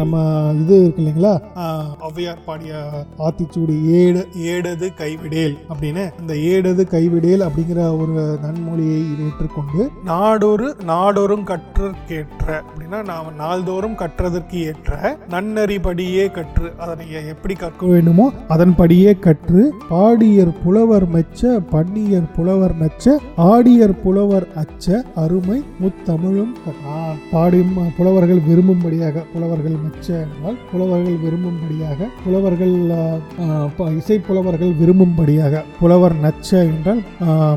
நம்ம இது இருக்கு இல்லைங்களா? ஆஹ், ஔவையார் பாடிய ஆத்திச்சூடி ஏடு ஏடது கைவிடேல் அப்படின்னு அந்த ஏடது கைவிடேல் அப்படிங்கிற ஒரு நன்மொழியை ஏற்றுக்கொண்டு நாடொரு நாடொரும் கற்றற்கேற்ற அப்படின்னா நாம் நாள்தோறும் கற்றதற்கு ஏற்ற நன்னறிபடியே கற்று அதை அதனை எப்படி கற்க வேண்டுமோ அதன்படியே கற்று பாடியர் புலவர் மெச்ச பன்னியர் புலவர் நச்ச ஆடியர் புலவர் அச்ச அருமை முத்தமிழும் பாடும் புலவர்கள் விரும்பும்படியாக புலவர்கள் மெச்ச என்றால் புலவர்கள் விரும்பும்படியாக புலவர்கள் இசை புலவர்கள் விரும்பும்படியாக புலவர் நச்ச என்றால்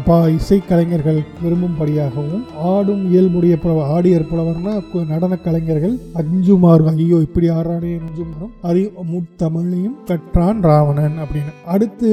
பா இசை கலைஞர்கள் விரும்பும்படியாகவும் ஆடும் இயல்புடைய புலவர் ஆடியர் புலவர்னா நடன கலைஞர்கள் அஞ்சுமாறு ஐயோ இப்படி ஆறானே அஞ்சுமாறும் அறி தமிழையும் கற்றான் ராவணன் அப்படின்னு. அடுத்து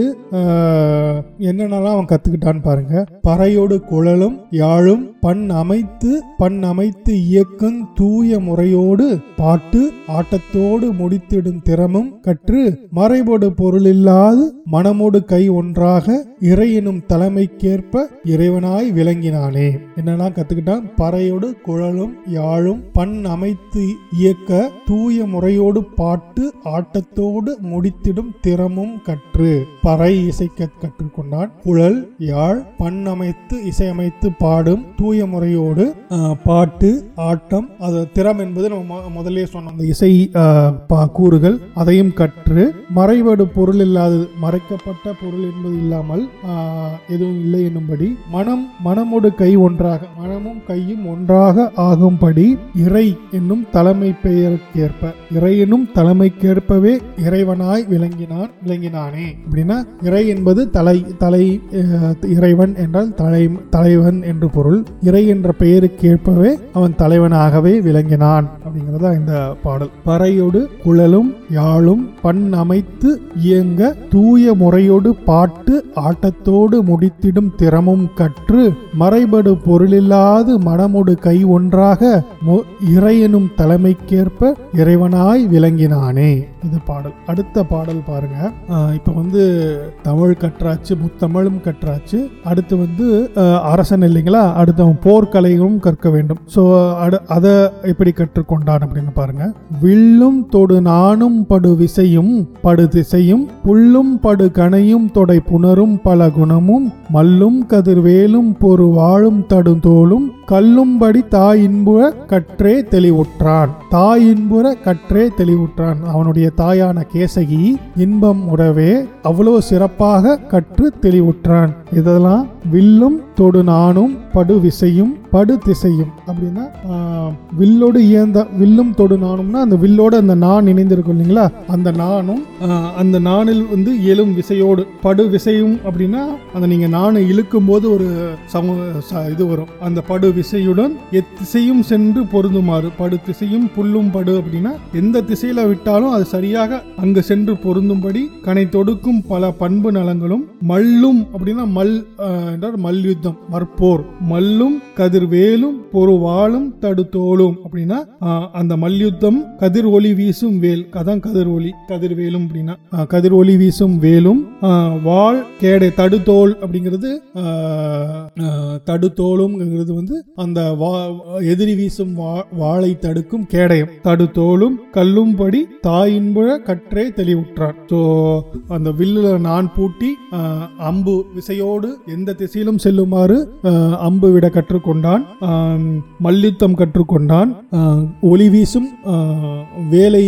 என்னென்னலாம் அவன் கத்துக்கிட்டான்னு பாருங்க. பறையோடு குழலும் யாழும் பண் அமைத்து பண் அமைத்து இயக்கும் தூய முறையோடு பாட்டு ஆட்டத்தோடு முடித்திடும் திறமும் கற்று மறைபடு பொருளில்லாது மனமோடு கை ஒன்றாக இறையினும் தலைமைக்கேற்ப இறைவனாய் விளங்கினானே. என்னெல்லாம் கத்துக்கிட்டான்? பறையோடு குழலும் யாழும் பண் அமைத்து இயக்க தூய முறையோடு பாட்டு ஆட்ட ஆட்டத்தோடு முடித்திடும் திறமும் கற்று பறை இசைக்க கற்றுக்கொண்டான். குழல் யாழ் பண் அமைத்து இசையமைத்து பாடும் தூய முறையோடு பாட்டு ஆட்டம் அது திறம் என்பது நம்ம முதலே சொன்ன அந்த இசை கூறுகள் அதையும் கற்று மறைவடு பொருள் இல்லாதது மறைக்கப்பட்ட பொருள் என்பது இல்லாமல் எதுவும் இல்லை என்னும்படி மனம் மனமோடு கை ஒன்றாக மனமும் கையும் ஒன்றாக ஆகும்படி இறை என்னும் தலைமை பெயருக்கேற்ப இறை என்னும் தலைமைக்கேற்பவே இறைவனாய் விளங்கினான் விளங்கினானே. அப்படின்னா இறை என்பது தலை தலை இறைவன் என்றால் தலை தலைவன் என்று பொருள். இறை என்ற பெயருக்கேற்பவே அவன் தலைவனாகவே விளங்கினான். அப்படிங்கிறதா இந்த பாடல். பறையோடு குழலும் யாழும் பண் அமைத்து இயங்க தூய முறையோடு பாட்டு ஆட்டத்தோடு முடித்திடும் திறமும் கற்று மறைபடு பொருளில்லாது மனமுடு கை ஒன்றாக மு- தலைமைக்கேற்ப இறைவனாய் விளங்கினானே. இது பாடல் அடுத்த பாடல் பாருங்க. இப்போ வந்து தமிழ் கற்றாச்சு முத்தமிழும் கற்றாச்சு. அடுத்து வந்து அரசன் இல்லைங்களா? அடுத்து அவன் போர்க்கலையும் கற்க வேண்டும். ஸோ அதை எப்படி கற்றுக்கொண்டான் அப்படின்னு பாருங்க. வில்லும் தொடு நானும் படு விசையும் படு திசையும் புல்லும் படு கணையும் தொடை புணரும் பல குணமும் மல்லும் கதிர்வேலும் பொறு வாழும் தடுந்தோளும் கல்லும்படி தாயின்புற கற்றே தெளிவுற்றான். தாயின்புற கற்றே தெளிவுற்றான். அவனுடைய தாய் தாயான கேசகி இன்பம் உடவே அவ்வளவு சிறப்பாக கற்று தெளிவுற்றான். இதெல்லாம் வில்லும் தொடு நானும் படு விசையும் படு திசையும் அப்படின்னா வில்லோடு இயந்த வில்லும் தொடு நாணும்னா அந்த வில்லோடு அந்த நான் இணைந்திருக்கும் இல்லைங்களா? அந்த நானும் அந்த நாணில் வந்து எழும் விசையோடு படு விசையும் அப்படின்னா அந்த நீங்க நானை இழுக்கும் போது ஒரு சம ச- இது வரும். அந்த படு விசையுடன் எத்திசையும் சென்று பொருந்துமாறு படு திசையும் புல்லும் படு அப்படின்னா எந்த திசையில விட்டாலும் அது சரியாக அங்கு சென்று பொருந்தும்படி கனை தொடுக்கும் பல பண்பு நலங்களும் மல்லும் அப்படின்னா மல் என்றார் என்றால் மல்யுத்தம் மற்போர். மல்லும் கதிர்வேலும் பொறுவாளும் தடுத்தோளும். அப்படின்னா அந்த மல்யுத்தம் கதிர் ஒளி வீசும் வேல். அதான் கதிர் ஒளி. கதிர்வேலும் அப்படின்னா கதிர் ஒளி வீசும் வேலும் வாழ் வாள் கேடை தடுத்தோல் அப்படிங்கிறது ஆஹ், தடுத்தோலும்ங்கிறது வந்து அந்த வா எதிரி வீசும் வா- வாளை தடுக்கும் கேடயம். தடுத்தோலும் கல்லும்படி தாயின்புழ கற்றே தெளிவுற்றார். ஸோ அந்த வில்லுல நான் பூட்டி அம்பு விசையோடு எந்த திசையிலும் செல்லுமாறு அம்பு விட கற்றுக்கொண்டான் மல்யுத்தம் கற்றுக்கொண்டான் ஒளி வீசும் வேலை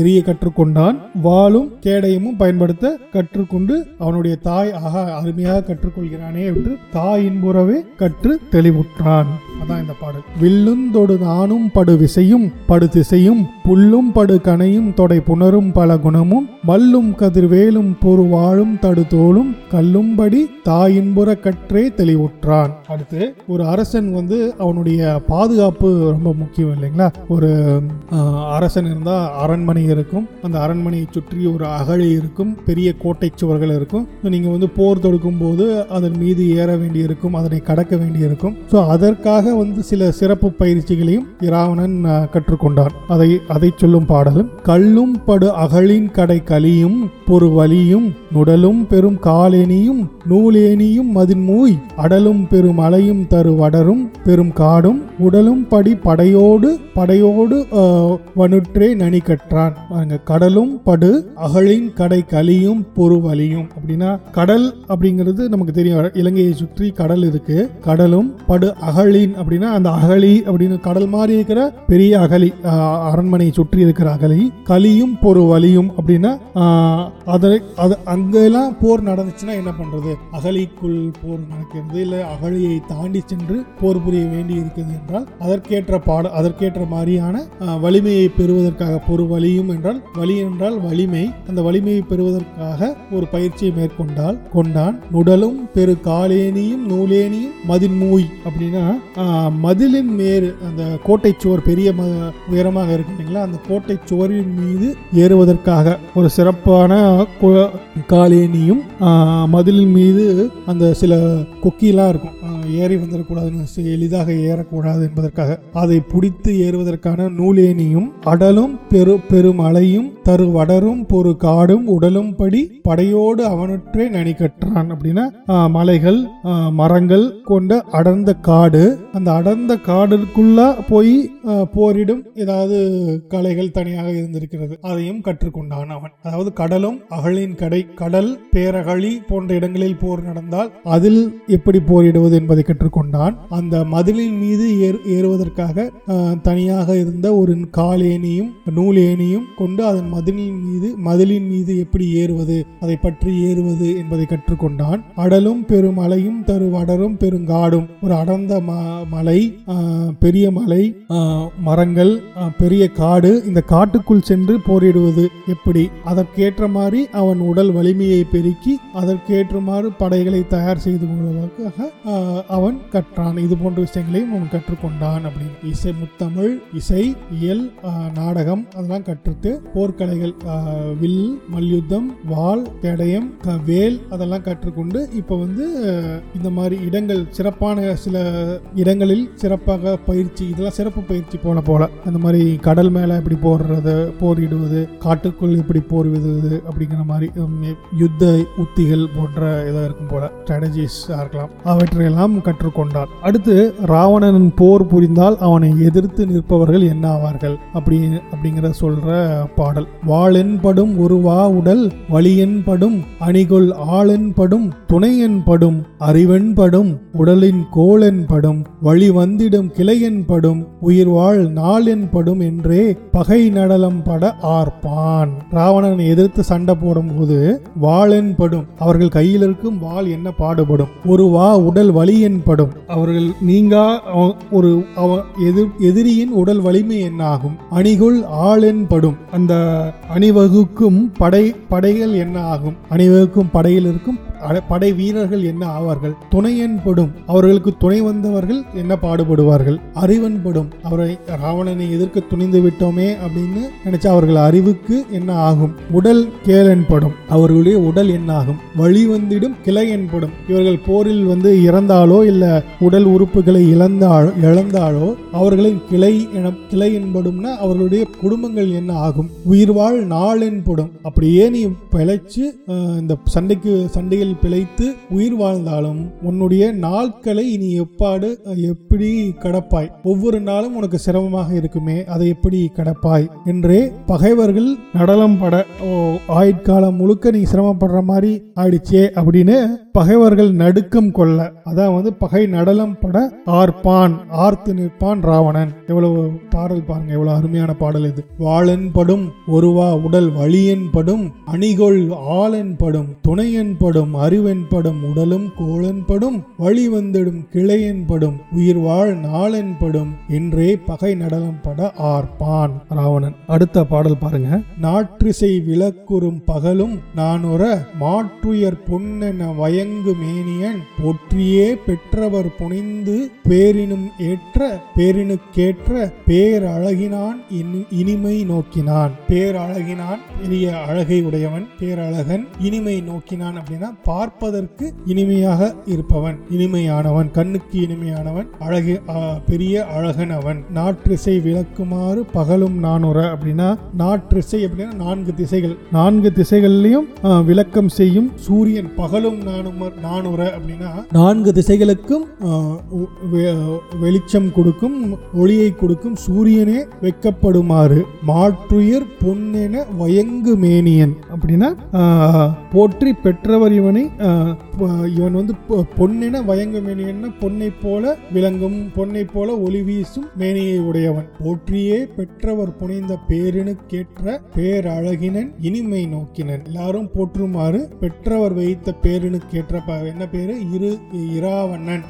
எரிய கற்றுக்கொண்டான் வாளும் கேடயமும் பயன்படுத்த கற்றுக்கொண்டு அவனுடைய தாய் ஆக அருமையாக கற்றுக்கொள்கிறானே என்று தாயின்புறவே கற்று தெளிவுற்றான். அதான் இந்த பாடல். வில்லுந்தொடு நானும் படு விசையும் படு திசையும் புல்லும் படு கனையும் தொடை புணரும் பல குணமும் மல்லும் கதிர்வேலும் பொறு வாழும் தடுதோளும் கல்லும்படி தாயின்புற கற்றே தெளிவுற்றான். அடுத்து ஒரு அரசன் வந்து அவனுடைய பாதுகாப்பு ரொம்ப முக்கியம் இல்லைங்களா? ஒரு அரசன் இருந்தா அரண்மனை இருக்கும். அந்த அரண்மனையை சுற்றி ஒரு அகழி இருக்கும். பெரிய கோட்டை சுவர்கள் இருக்கும். நீங்கள் நீங்க வந்து போர் தொடுக்கும் போது அதன் மீது ஏற வேண்டியிருக்கும் அதனை கடக்க வேண்டியிருக்கும். ஸோ அதற்காக வந்து சில சிறப்பு பயிற்சிகளையும் இராவணன் கற்றுக்கொண்டான். அதை அதை சொல்லும் பாடலும் கல்லும் படு அகழின் கடை கலியும் பொறு வலியும் நுடலும் பெரும் காலேனியும் நூலேனியும் மதின்மூய் அடலும் பெரும் அலையும் தரு வடரும் பெரும் காடும் உடலும் படி படையோடு படையோடு வனுற்றே நனி கற்றான். பாருங்க கடலும் படு அகழின் கடை கலியும் பொறுவலியும் அப்படின்னா கடல் அப்படிங்கிறது நமக்கு தெரியும். இலங்கையை சுற்றி கடல் இருக்கு. கடலும் படு அகழின் அப்படின்னா அந்த அகழி அப்படின்னு கடல் மாதிரி இருக்கிற பெரிய அகழி அரண்மனையை சுற்றி இருக்கிற அகழி. கலியும் பொறுவலியும் அப்படின்னா அதை அது அங்கெல்லாம் போர் நடந்துச்சுன்னா என்ன பண்றது? அகழிக்குள் போர் நடக்கிறது இல்லை அகழியை தாண்டி சென்று போர் புரிய வேண்டி இருக்குது என்றால் அதற்கேற்ற பாட அதற்கேற்ற மாதிரியான வலிமையை பெறுவதற்காக பொறு வலியும் என்றால் வலி என்றால் வலிமை. அந்த வலிமையை பெறுவதற்காக ஒரு பயிற்சியை மேற்கொண்டால் கொண்டான் நுடலும் பெரு காலேனியும் நூலேனியும் மதின்மூய் அப்படின்னா மதிலின் மேறு அந்த கோட்டை சுவர் பெரிய ம- உயரமாக இருக்கு இல்லைங்களா? அந்த கோட்டை சுவரின் மீது ஏறுவதற்காக ஒரு சிறப்பான கு- காலேனியும் மதிலின் மீது அந்த சில கொக்கிலாம் இருக்கும். ஏறி வந்துடக்கூடாதுன்னு எளிதாக ஏறக்கூடாது என்பதற்காக அதை பிடித்து ஏறுவதற்கான நூலேனியும் அடலும் பெரு பெரும் அலையும் தரு வடரும் பொறு காடும் உடலும் படி படையோடு அவனற்றே நனிக்கற்றான் அப்படின்னா மலைகள் மரங்கள் கொண்ட அடர்ந்த காடு. அந்த அடர்ந்த காடுக்குள்ள போய் போரிடும் ஏதாவது கலைகள் தனியாக இருந்திருக்கிறது. அதையும் கற்றுக்கொண்டான் அவன். அதாவது கடலும் அகழின் கடை கடல் பேரகழி போன்ற இடங்களில் போர் நடந்தால் அதில் எப்படி போரிடுவது என்பது கற்றுக்கொண்டான் அந்த மதிலின் மீது ஏறு- ஏறுவதற்காக தனியாக இருந்த ஒரு காலேனியும் ஏணியும் கொண்டு அதன் மதிலின் மீது மதிலின் மீது எப்படி ஏறுவது அதை பற்றி ஏறுவது என்பதை கற்றுக்கொண்டான். அடலும் பெரும் அலையும் தரு வடரும் பெருங்காடும். ஒரு அடர்ந்த ம- மலை பெரிய மலை மரங்கள் பெரிய காடு இந்த காட்டுக்குள் சென்று போரிடுவது எப்படி? அதற்கேற்ற மாதிரி அவன் உடல் வலிமையை பெருக்கி அதற்கேற்றுமாறு படைகளை தயார் செய்து கொள்வதற்காக அவன் கற்றான். இது போன்ற விஷயங்களையும் அவன் கற்றுக்கொண்டான் அப்படின்னு. இசை முத்தமிழ் இசை இயல் நாடகம் அதெல்லாம் கற்றுட்டு போர்க்கலைகள் வில் மல்யுத்தம் வாள் தேடயம் வேல் அதெல்லாம் கற்றுக்கொண்டு இப்போ வந்து இந்த மாதிரி இடங்கள் சிறப்பான சில இடங்களில் சிறப்பாக பயிற்சி இதெல்லாம் சிறப்பு பயிற்சி போல போல. அந்த மாதிரி கடல் மேலே எப்படி போடுறது போரிடுவது காட்டுக்குள் எப்படி போர் விடுவது அப்படிங்கிற மாதிரி யுத்த உத்திகள் போன்ற இதாக இருக்கும் போல. ஸ்ட்ராட்டஜிஸாக இருக்கலாம். அவற்றையெல்லாம் பாடம் கற்றுக்கொண்டார் அடுத்து ராவணன் போர் புரிந்தால் அவனை எதிர்த்து நிற்பவர்கள் என்ன ஆவார்கள்? அப்படி அப்படிங்கிற சொல்ற பாடல். வாழென்படும் ஒரு வா உடல் வழியென்படும் அணிகொள் ஆளென்படும் துணையென்படும் அறிவென்படும் உடலின் கோளென்படும் வழி வந்திடும் கிளையென்படும் உயிர் வாழ் நாள் என்படும் என்றே பகை நடலம் பட ஆர்ப்பான். ராவணன் எதிர்த்து சண்டை போடும்போது வாளென்படும் அவர்கள் கையில் இருக்கும் வாள் என்ன பாடுபடும்? ஒரு வா உடல் வழி வலி என்படும் அவர்கள் நீங்கா ஒரு அவ- எதிர் எதிரியின் உடல் வலிமை என்ன ஆகும் ஆளென் படும் அந்த அணிவகுக்கும் படை படைகள் என்ன ஆகும் அணிவகுக்கும் படையில் இருக்கும் படை வீரர்கள் என்ன ஆவார்கள்? துணையன்படும் அவர்களுக்கு துணை வந்தவர்கள் என்ன பாடுபடுவார்கள்? அறிவன்படும் அவரை ராவணனை எதிர்க்க துணிந்து விட்டோமே அப்படின்னு நினைச்ச அவர்கள் அறிவுக்கு என்ன ஆகும்? உடல் கேளன்படும் அவர்களுடைய உடல் என்ன ஆகும்? வழி வந்திடும் கிளை என்படும். இவர்கள் போரில் வந்து இறந்தாலோ இல்ல உடல் உறுப்புகளை இழந்தாலோ இழந்தாலோ அவர்களின் கிளை என கிளை என்படும்னா அவர்களுடைய குடும்பங்கள் என்ன ஆகும்? உயிர்வாழ் நாள் என்படும் அப்படியே நீ பிழைச்சு இந்த சண்டைக்கு சண்டையில் பிழைத்து உயிர் வாழ்ந்தாலும் உன்னுடைய நாட்களை நீ எப்பாடு எப்படி கடப்பாய்? ஒவ்வொரு நாளும் உனக்கு சிரமமாக இருக்குமே அதை எப்படி கடப்பாய்? என்றே பகைவர்கள் நடலம் பட ஓ, ஆயுட்காலம் முழுக்க நீ சிரமப்படுற மாதிரி ஆயிடுச்சே அப்படின்னு பகைவர்கள் நடுக்கம் கொள்ள. அதான் வந்து பகை நடலம் பட ஆர்ப்பான் ஆர்த்து நிற்பான் ராவணன். எவ்வளவு பாடல் பாருங்க எவ்வளவு அருமையான பாடல் இது. வாழன்படும் ஒருவா உடல் வழியன்படும் அணிகொள் ஆளன்படும் துணையன்படும் அறிவென்படும் உடலும் கோளன்படும் வழி வந்திடும் கிளையன்படும் உயிர் வாழ் நாளென்படும் என்றே பகை நடலம் பட ஆர்ப்பான் ராவணன். அடுத்த பாடல் பாருங்க. நாற்றிசை விளக்குறும் பகலும் நானுற மாற்றுயர் பொன்னென வய வயங்கு மேனியன் ஒற்றியே பெற்றவர் புனிந்து பேரினும் ஏற்ற பேரினுக்கேற்ற பேரழகினான் இனி- இனிமை நோக்கினான். பேரழகினான் பெரிய அழகை உடையவன் பேரழகன் இனிமை நோக்கினான் அப்படின்னா பார்ப்பதற்கு இனிமையாக இருப்பவன் இனிமையானவன் கண்ணுக்கு இனிமையானவன் அழகு பெரிய அழகன் அவன் நாற்றிசை விளக்குமாறு பகலும் நானுர அப்படின்னா நாற்றிசை அப்படின்னா நான்கு திசைகள். நான்கு திசைகள்லையும் விளக்கம் செய்யும் சூரியன் பகலும் நானும் நானுற அப்படின்னா நான்கு திசைகளுக்கும் வெளிச்சம் கொடுக்கும் ஒளியை கொடுக்கும் சூரியனே வெட்கப்படுமாறு மாற்றுயிர் பொன்னென வயங்கு மேனியன் அப்படின்னா போற்றி பெற்றவர் இவனை இவன் வந்து பொன்னென வயங்கு மேனியன்னா பொன்னை போல விளங்கும் பொன்னை போல ஒளி வீசும் மேனியை உடையவன். போற்றியே பெற்றவர் புனைந்த பேரினுக்கேற்ற பேரழகினன் இனிமை நோக்கினன். எல்லாரும் போற்றுமாறு பெற்றவர் வைத்த பேரினுக்கேற்ற ப- என்ன பேரு? இரு இராவண்ணன்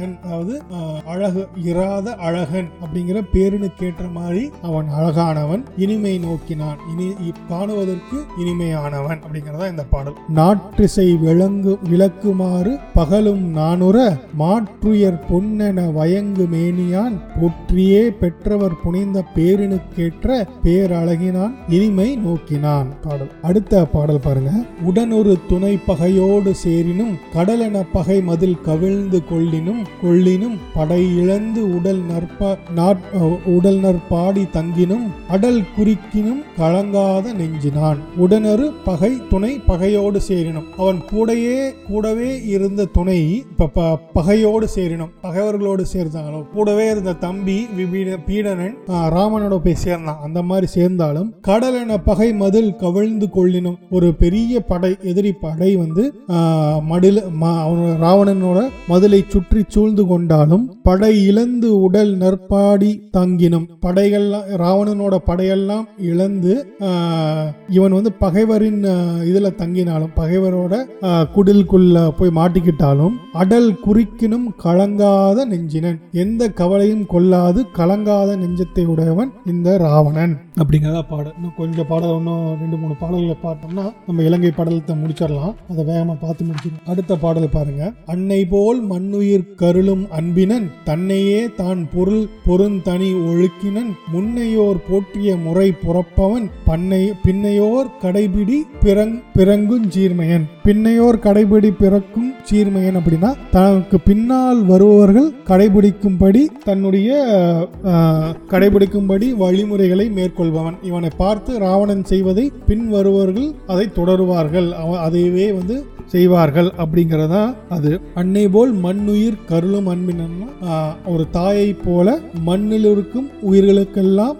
நன் அதாவது அழகு இராத அழகன் அப்படிங்கிற பேரினுக்கேற்ற மாதிரி அவன் அழகானவன் இனிமை நோக்கினான். இனி காணுவதற்கு இனிமையானவன் அப்படிங்கிறதா இந்த பாடல். நாற்றிசை விளங்கு விளக்குமாறு பகலும் நானுற மாற்றுயர் பொன்னென வயங்கு மேனியான் போற்றியே பெற்றவர் புனைந்த பேரினுக்கேற்ற பேரழகினான் இனிமை நோக்கினான். பாடல். அடுத்த பாடல் பாருங்க. உடனொரு துணை பகையோடு கொள்ளினும் கடலென பகை மதில் கவிழ்ந்து கொள்ளினும் கொள்ளினும் படை இழந்து உடல் நற்ப நாட்- உடல் நற்பாடி தங்கினும் அடல் குறிக்கினும் கலங்காத நெஞ்சினான். உடனொரு பகை துணை பகையோடு சேரினும். அவன் கூடையே கூடவே இருந்த துணை இப்ப ப- பகையோடு சேரினும். பகைவர்களோடு சேர்ந்தாங்களோ கூடவே இருந்த தம்பி விபீட பீடனன் ராமனோட போய் சேர்ந்தான். அந்த மாதிரி சேர்ந்தாலும் கடல் என பகை மதில் கவிழ்ந்து கொள்ளினும் ஒரு பெரிய படை எதிரி படை வந்து மடில ம- அவன் ராவணனோட மதிலை சுற்றி சூழ்ந்து கொண்டாலும் படை இழந்து உடல் நற்பாடி தங்கினும். படைகள்லாம் ராவணனோட படையெல்லாம் இழந்து இவன் வந்து பகைவரின் இதில் இதுல தங்கினாலும் பகைவரோட குடிலுக்குள்ள போய் மாட்டிக்கிட்டாலும் அடல் குறிக்கினும் கலங்காத நெஞ்சினன். எந்த கவலையும் கொள்ளாது கலங்காத நெஞ்சத்தை உடையவன் இந்த ராவணன். அப்படிங்கிறத பாடல் இன்னும் கொஞ்சம் பாடல் இன்னும் ரெண்டு மூணு பாடல்களை பார்த்தோம்னா நம்ம இலங்கை படலத்தை முடிச்சிடலாம். அதை வேகமாக பார்த்து முடிச்சிடலாம். அடுத்த பாடல் பாருங்க. அன்னை போல் மண்ணுயிர் கருளும் அன்பினன் தன்னையே தான் பொருள் பொருந்தனி ஒழுக்கினன் முன்னையோர் போற்றிய முறை புறப்பவன் பண்ணை பின்னையோர் கடைபிடி பிறங் பிறங்கும் சீர்மையன். பின்னையோர் கடைபிடி பிறக்கும் சீர்மையன் அப்படின்னா தனக்கு பின்னால் வருபவர்கள் கடைபிடிக்கும்படி தன்னுடைய கடைபிடிக்கும்படி வழிமுறைகளை மேற்கொள்பவன். இவனை பார்த்து ராவணன் செய்வதை பின் வருபவர்கள் அதை தொடருவார்கள். அவ- அதையவே வந்து செய்வார்கள். பாடல் அப்படிங்கறதா? அது அன்னை போல் மண்ணுயிர் கருளும் அன்பினன்னா ஒரு தாயை போல மண்ணில் இருக்கும் உயிர்களுக்கெல்லாம்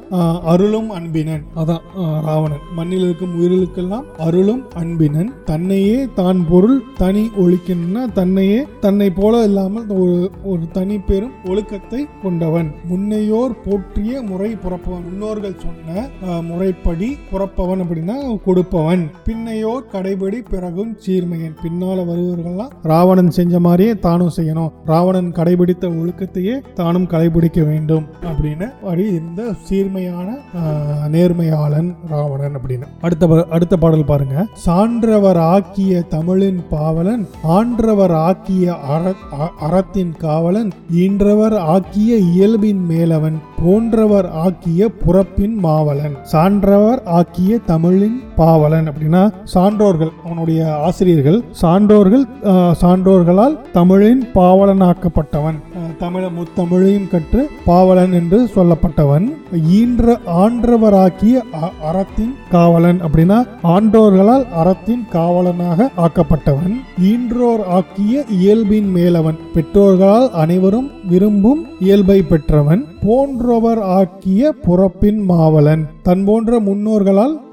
அருளும் அன்பினன். அதான் ராவணன். மண்ணில் இருக்கும் உயிர்களுக்கெல்லாம் அருளும் அன்பினன். தன்னையே தான் பொருள் தனி ஒழிக்கணும்னா தன்னையே தன்னை போல இல்லாமல் ஒரு ஒரு தனி பெரும் ஒழுக்கத்தை கொண்டவன். முன்னையோர் போற்றிய முறை புறப்பவன். முன்னோர்கள் சொன்ன முறைப்படி புறப்பவன் அப்படின்னா கொடுப்பவன். பின்னையோர் கடைபிடி பிறகும் சீர்மையன். பின்னால வருவவர்கள்லாம் ராவணன் செஞ்ச மாதிரியே தானும் செய்யணும். ராவணன் கடைபிடித்த ஒழுக்கத்தையே தானும் கடைபிடிக்க வேண்டும் அப்படின்னு அப்படி இந்த சீர்மையான நேர்மையாளன் ராவணன் அப்படின்னு. அடுத்த அடுத்த பாடல் பாருங்க. சான்றவர் ஆக்கிய தமிழின் பாவலன் ஆன்றவர் ஆக்கிய அற- அறத்தின் காவலன் ஈன்றவர் ஆக்கிய இயல்பின் மேலவன் போன்றவர் ஆக்கிய புறப்பின் மாவலன் சான்றவர் ஆக்கிய தமிழின் பாவலன் அப்படின்னா சான்றோர்கள் அவனுடைய ஆசிரியர்கள் சான்றோர் சான்றோர்கள் சான்றோர்களால் தமிழின் பாவலனாக்கப்பட்டவன். தமிழ முத்தமிழையும் கற்று பாவலன் என்று சொல்லப்பட்டவன். ஈன்ற ஆன்றவராக்கிய அ- அறத்தின் காவலன் அப்படின்னா ஆண்டோர்களால் அறத்தின் காவலனாக ஆக்கப்பட்டவன். ஈன்றோர் ஆக்கிய இயல்பின் மேலவன். பெற்றோர்களால் அனைவரும் விரும்பும் இயல்பை பெற்றவன். போன்றவர் ஆக்கிய புறப்பின் மாவலன். தன் போன்ற முன்னோர்களால்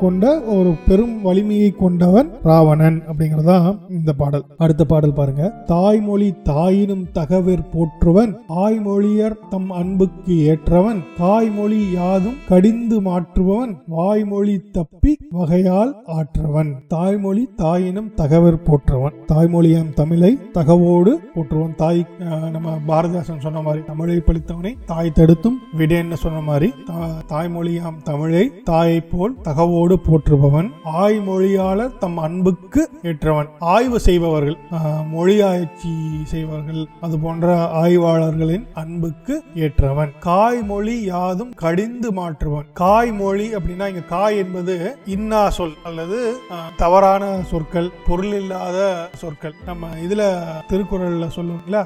கொண்ட ஒரு பெரும் வலிமையை கொண்டவன் ராவணன் அப்படிங்கறதா இந்த பாடல். அடுத்த பாடல் பாருங்க. தாய்மொழி தாயினும் தகவிற் போற்றுவன். ஆய்மொழியர் தம் அன்புக்கு ஏற்றவன். தாய்மொழி யாதும் கடிந்து மாற்றுபவன். வாய்மொழி தப்பி வகையால் ஆற்றவன். தாய்மொழி தாயினும் தகவிற் போற்றவன். தாய்மொழியாம் தமிழை தகவோடு போற்றுவன் தாய் நம்ம பாரதிதாசன் சொன்ன மாதிரி தமிழை பழித்தவனை தாய் தடுத்தும் விடேன்னு சொன்ன மாதிரி தா- தாய்மொழியாம் தமிழை தாயை போல் தகவோடு போற்றுபவன். ஆய்மொழியாளர் தம் அன்புக்கு ஏற்றவன். ஆய்வு செய்பவர்கள் மொழி ஆய்ச்சி செய்பவர்கள் அது போன்ற ஆய்வாளர்களின் அன்புக்கு ஏற்றவன். காய்மொழி யாதும் கடிந்து மாற்றுவன். காய்மொழி அப்படின்னா இங்க காய் என்பது இன்னா சொல் அல்லது தவறான சொற்கள் பொருள் இல்லாத சொற்கள். நம்ம இதுல திருக்குறள்ல சொல்லுவோம்ல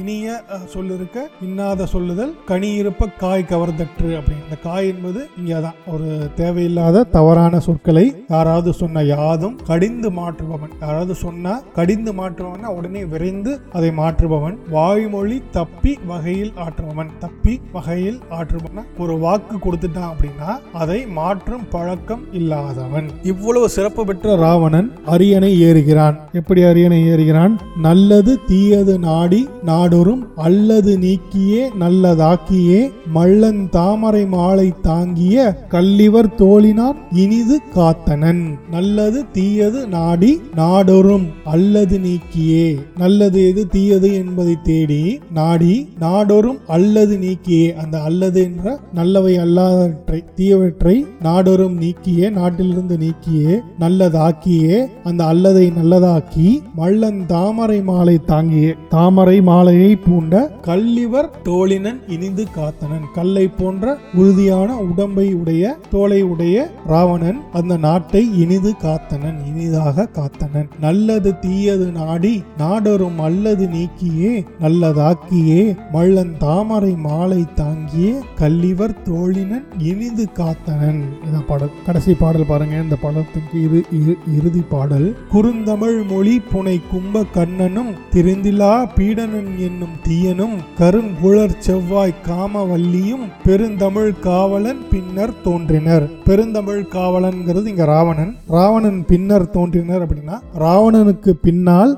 இனிய சொல் சொல்லிருக்க இன்னாத சொல்லுதல் கனி இருப்ப காய் கவர்ந்தற்று அப்படின்னு. இந்த காய் என்பது இங்கதான் ஒரு தேவையில்லாத தவறான சொற்களை யாராவது சொன்ன யாதும் கடிந்து மாற்றுபவன். யாராவது சொன்னா கடிந்து மாற்றுபவன் உடனே விரைந்து அதை மாற்றுபவன். வாய்மொழி தப்பி வகையில் ஆற்றுபவன். தப்பி வகையில் ஆற்றுபவன் ஒரு வாக்கு கொடுத்துட்டான் அப்படின்னா அதை மாற்றும் பழக்கம் இல்லாதவன். இவ்வளவு சிறப்பு பெற்ற ராவணன் அரியணை ஏறுகிறான். எப்படி அரியணை ஏறுகிறான்? நல்லது தீயது நாடி நாடொரும் அல்லது நீக்கியே நல்லதாக்கியே மள்ளன் தாமரை மாலை தாங்கிய கல்லிவர் தோழினார் இனிது காத்தனன். நல்லது தீயது நாடி நாடொரும் அல்லது நீக்கியே. நல்லது எது தீயது என்பதை தேடி நாடி நாடொரும் அல்லது நீக்கியே. அந்த அல்லது என்ற நல்லவை அல்லாதவற்றை தீயவற்றை நாடொரும் நீக்கியே நாட்டிலிருந்து நீக்கியே நல்லதாக்கியே. அந்த அல்லதை நல்லதாக்கி மள்ளன் தாமரை மாலை தாங்கியே. தாமரை மாலையை பூண்ட கல்லிவர் தோழினன் இனிந்து காத்தனன். கல்லை போன்ற உறுதியான உடம்பை உடைய தோலை உடைய ராவணன் அந்த நாட்டை இனிது காத்தனன் இனிதாக காத்தனன். நல்ல நல்லது தீயது நாடி நாடரும் அல்லது நீக்கியே நல்லதாக்கியே மள்ளன் தாமரை மாலை தாங்கியே கல்லிவர் தோழினன் இனிது காத்தனன். இந்த பாடல். கடைசி பாடல் பாருங்க இந்த படத்துக்கு இரு இறுதி பாடல். குறுந்தமிழ் மொழி புனை கும்ப கண்ணனும் திருந்திலா பீடனன் என்னும் தீயனும் கருங்குழற் செவ்வாய் காமவல்லியும் பெருந்தமிழ் காவலன் பின்னர் தோன்றினர். பெருந்தமிழ் காவலன்கிறது இங்க ராவணன். ராவணன் பின்னர் தோன்றினர் அப்படின்னா ராவணன் ராவணனுக்கு பின்னால்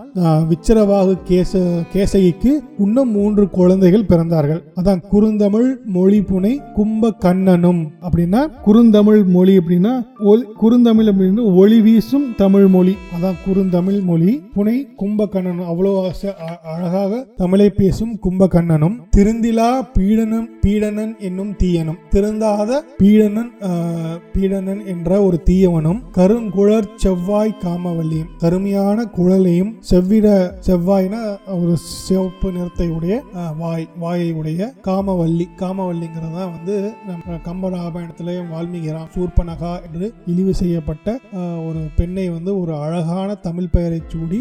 விச்சரவாகு கேச கேசகிக்கு இன்னும் மூன்று குழந்தைகள் பிறந்தார்கள். அதான் குறுந்தமிழ் மொழி புனை கும்ப கண்ணனும் அப்படின்னா குறுந்தமிழ் மொழி அப்படின்னா குறுந்தமிழ் அப்படின்னு ஒளி வீசும் தமிழ் மொழி. அதான் குறுந்தமிழ் மொழி புனை கும்பகண்ணனும். அவ்வளோ அழகாக தமிழை பேசும் கும்பகண்ணனும். திருந்திலா பீடனம் பீடனன் என்னும் தீயனும். திருந்தாத பீடனன் பீடனன் என்ற ஒரு தீயவனும் கருங்குழற் செவ்வாய் காமவல்லியும் கருமையான குழலையும் செவ்விட செவ்வாய்னா ஒரு சிவப்பு நிறத்தை உடைய வாய் வாயை உடைய காமவல்லி காமவல்லிங்கிறது தான் வந்து நம்ம கம்பராமாயணத்திலேயும் வால்மீகிராம் சூர்பனகா என்று இழிவு செய்யப்பட்ட ஒரு பெண்ணை வந்து ஒரு அழகான தமிழ் பெயரை சூடி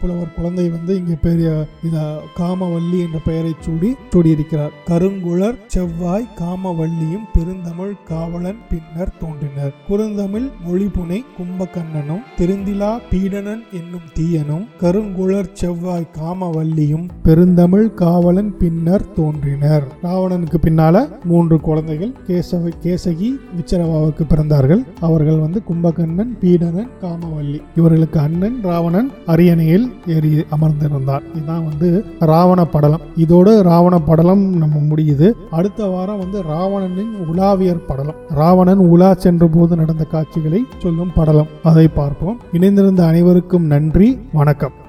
புலவர் குழந்தை வந்து இங்கே பெரிய இத காமவல்லி என்ற பெயரை சூடி சூடியிருக்கிறார். கருங்குழற் செவ்வாய் காமவல்லியும் பெருந்தமிழ் காவலன் பின்னர் தோன்றினர். குறுந்தமிழ் மொழிபுனை கும்பகண்ணனும் திருந்திலா பீடனன் என்னும் தீயனும் கருங்குளர் செவ்வாய் காமவல்லியும் பெருந்தமிழ் காவலன் பின்னர் தோன்றினர். ராவணனுக்கு பின்னால மூன்று குழந்தைகள் கேசவ கேசகி விச்சரவாவுக்கு பிறந்தார்கள். அவர்கள் வந்து கும்பகண்ணன் பீடனன் காமவல்லி இவர்களுக்கு அண்ணன் ராவணன் அரியணையில் ஏறி அமர்ந்திருந்தார் இதுதான் வந்து ராவண படலம். இதோடு ராவண படலம் நம்ம முடியுது. அடுத்த வாரம் வந்து ராவணனின் உலாவியர் படலம். ராவணன் உலா சென்ற போது நடந்த காட்சிகளை சொல்லும் படலம். அதை பார்ப்போம். இணைந்திருந்த அனைவருக்கும் நன்றி. வணக்கம்.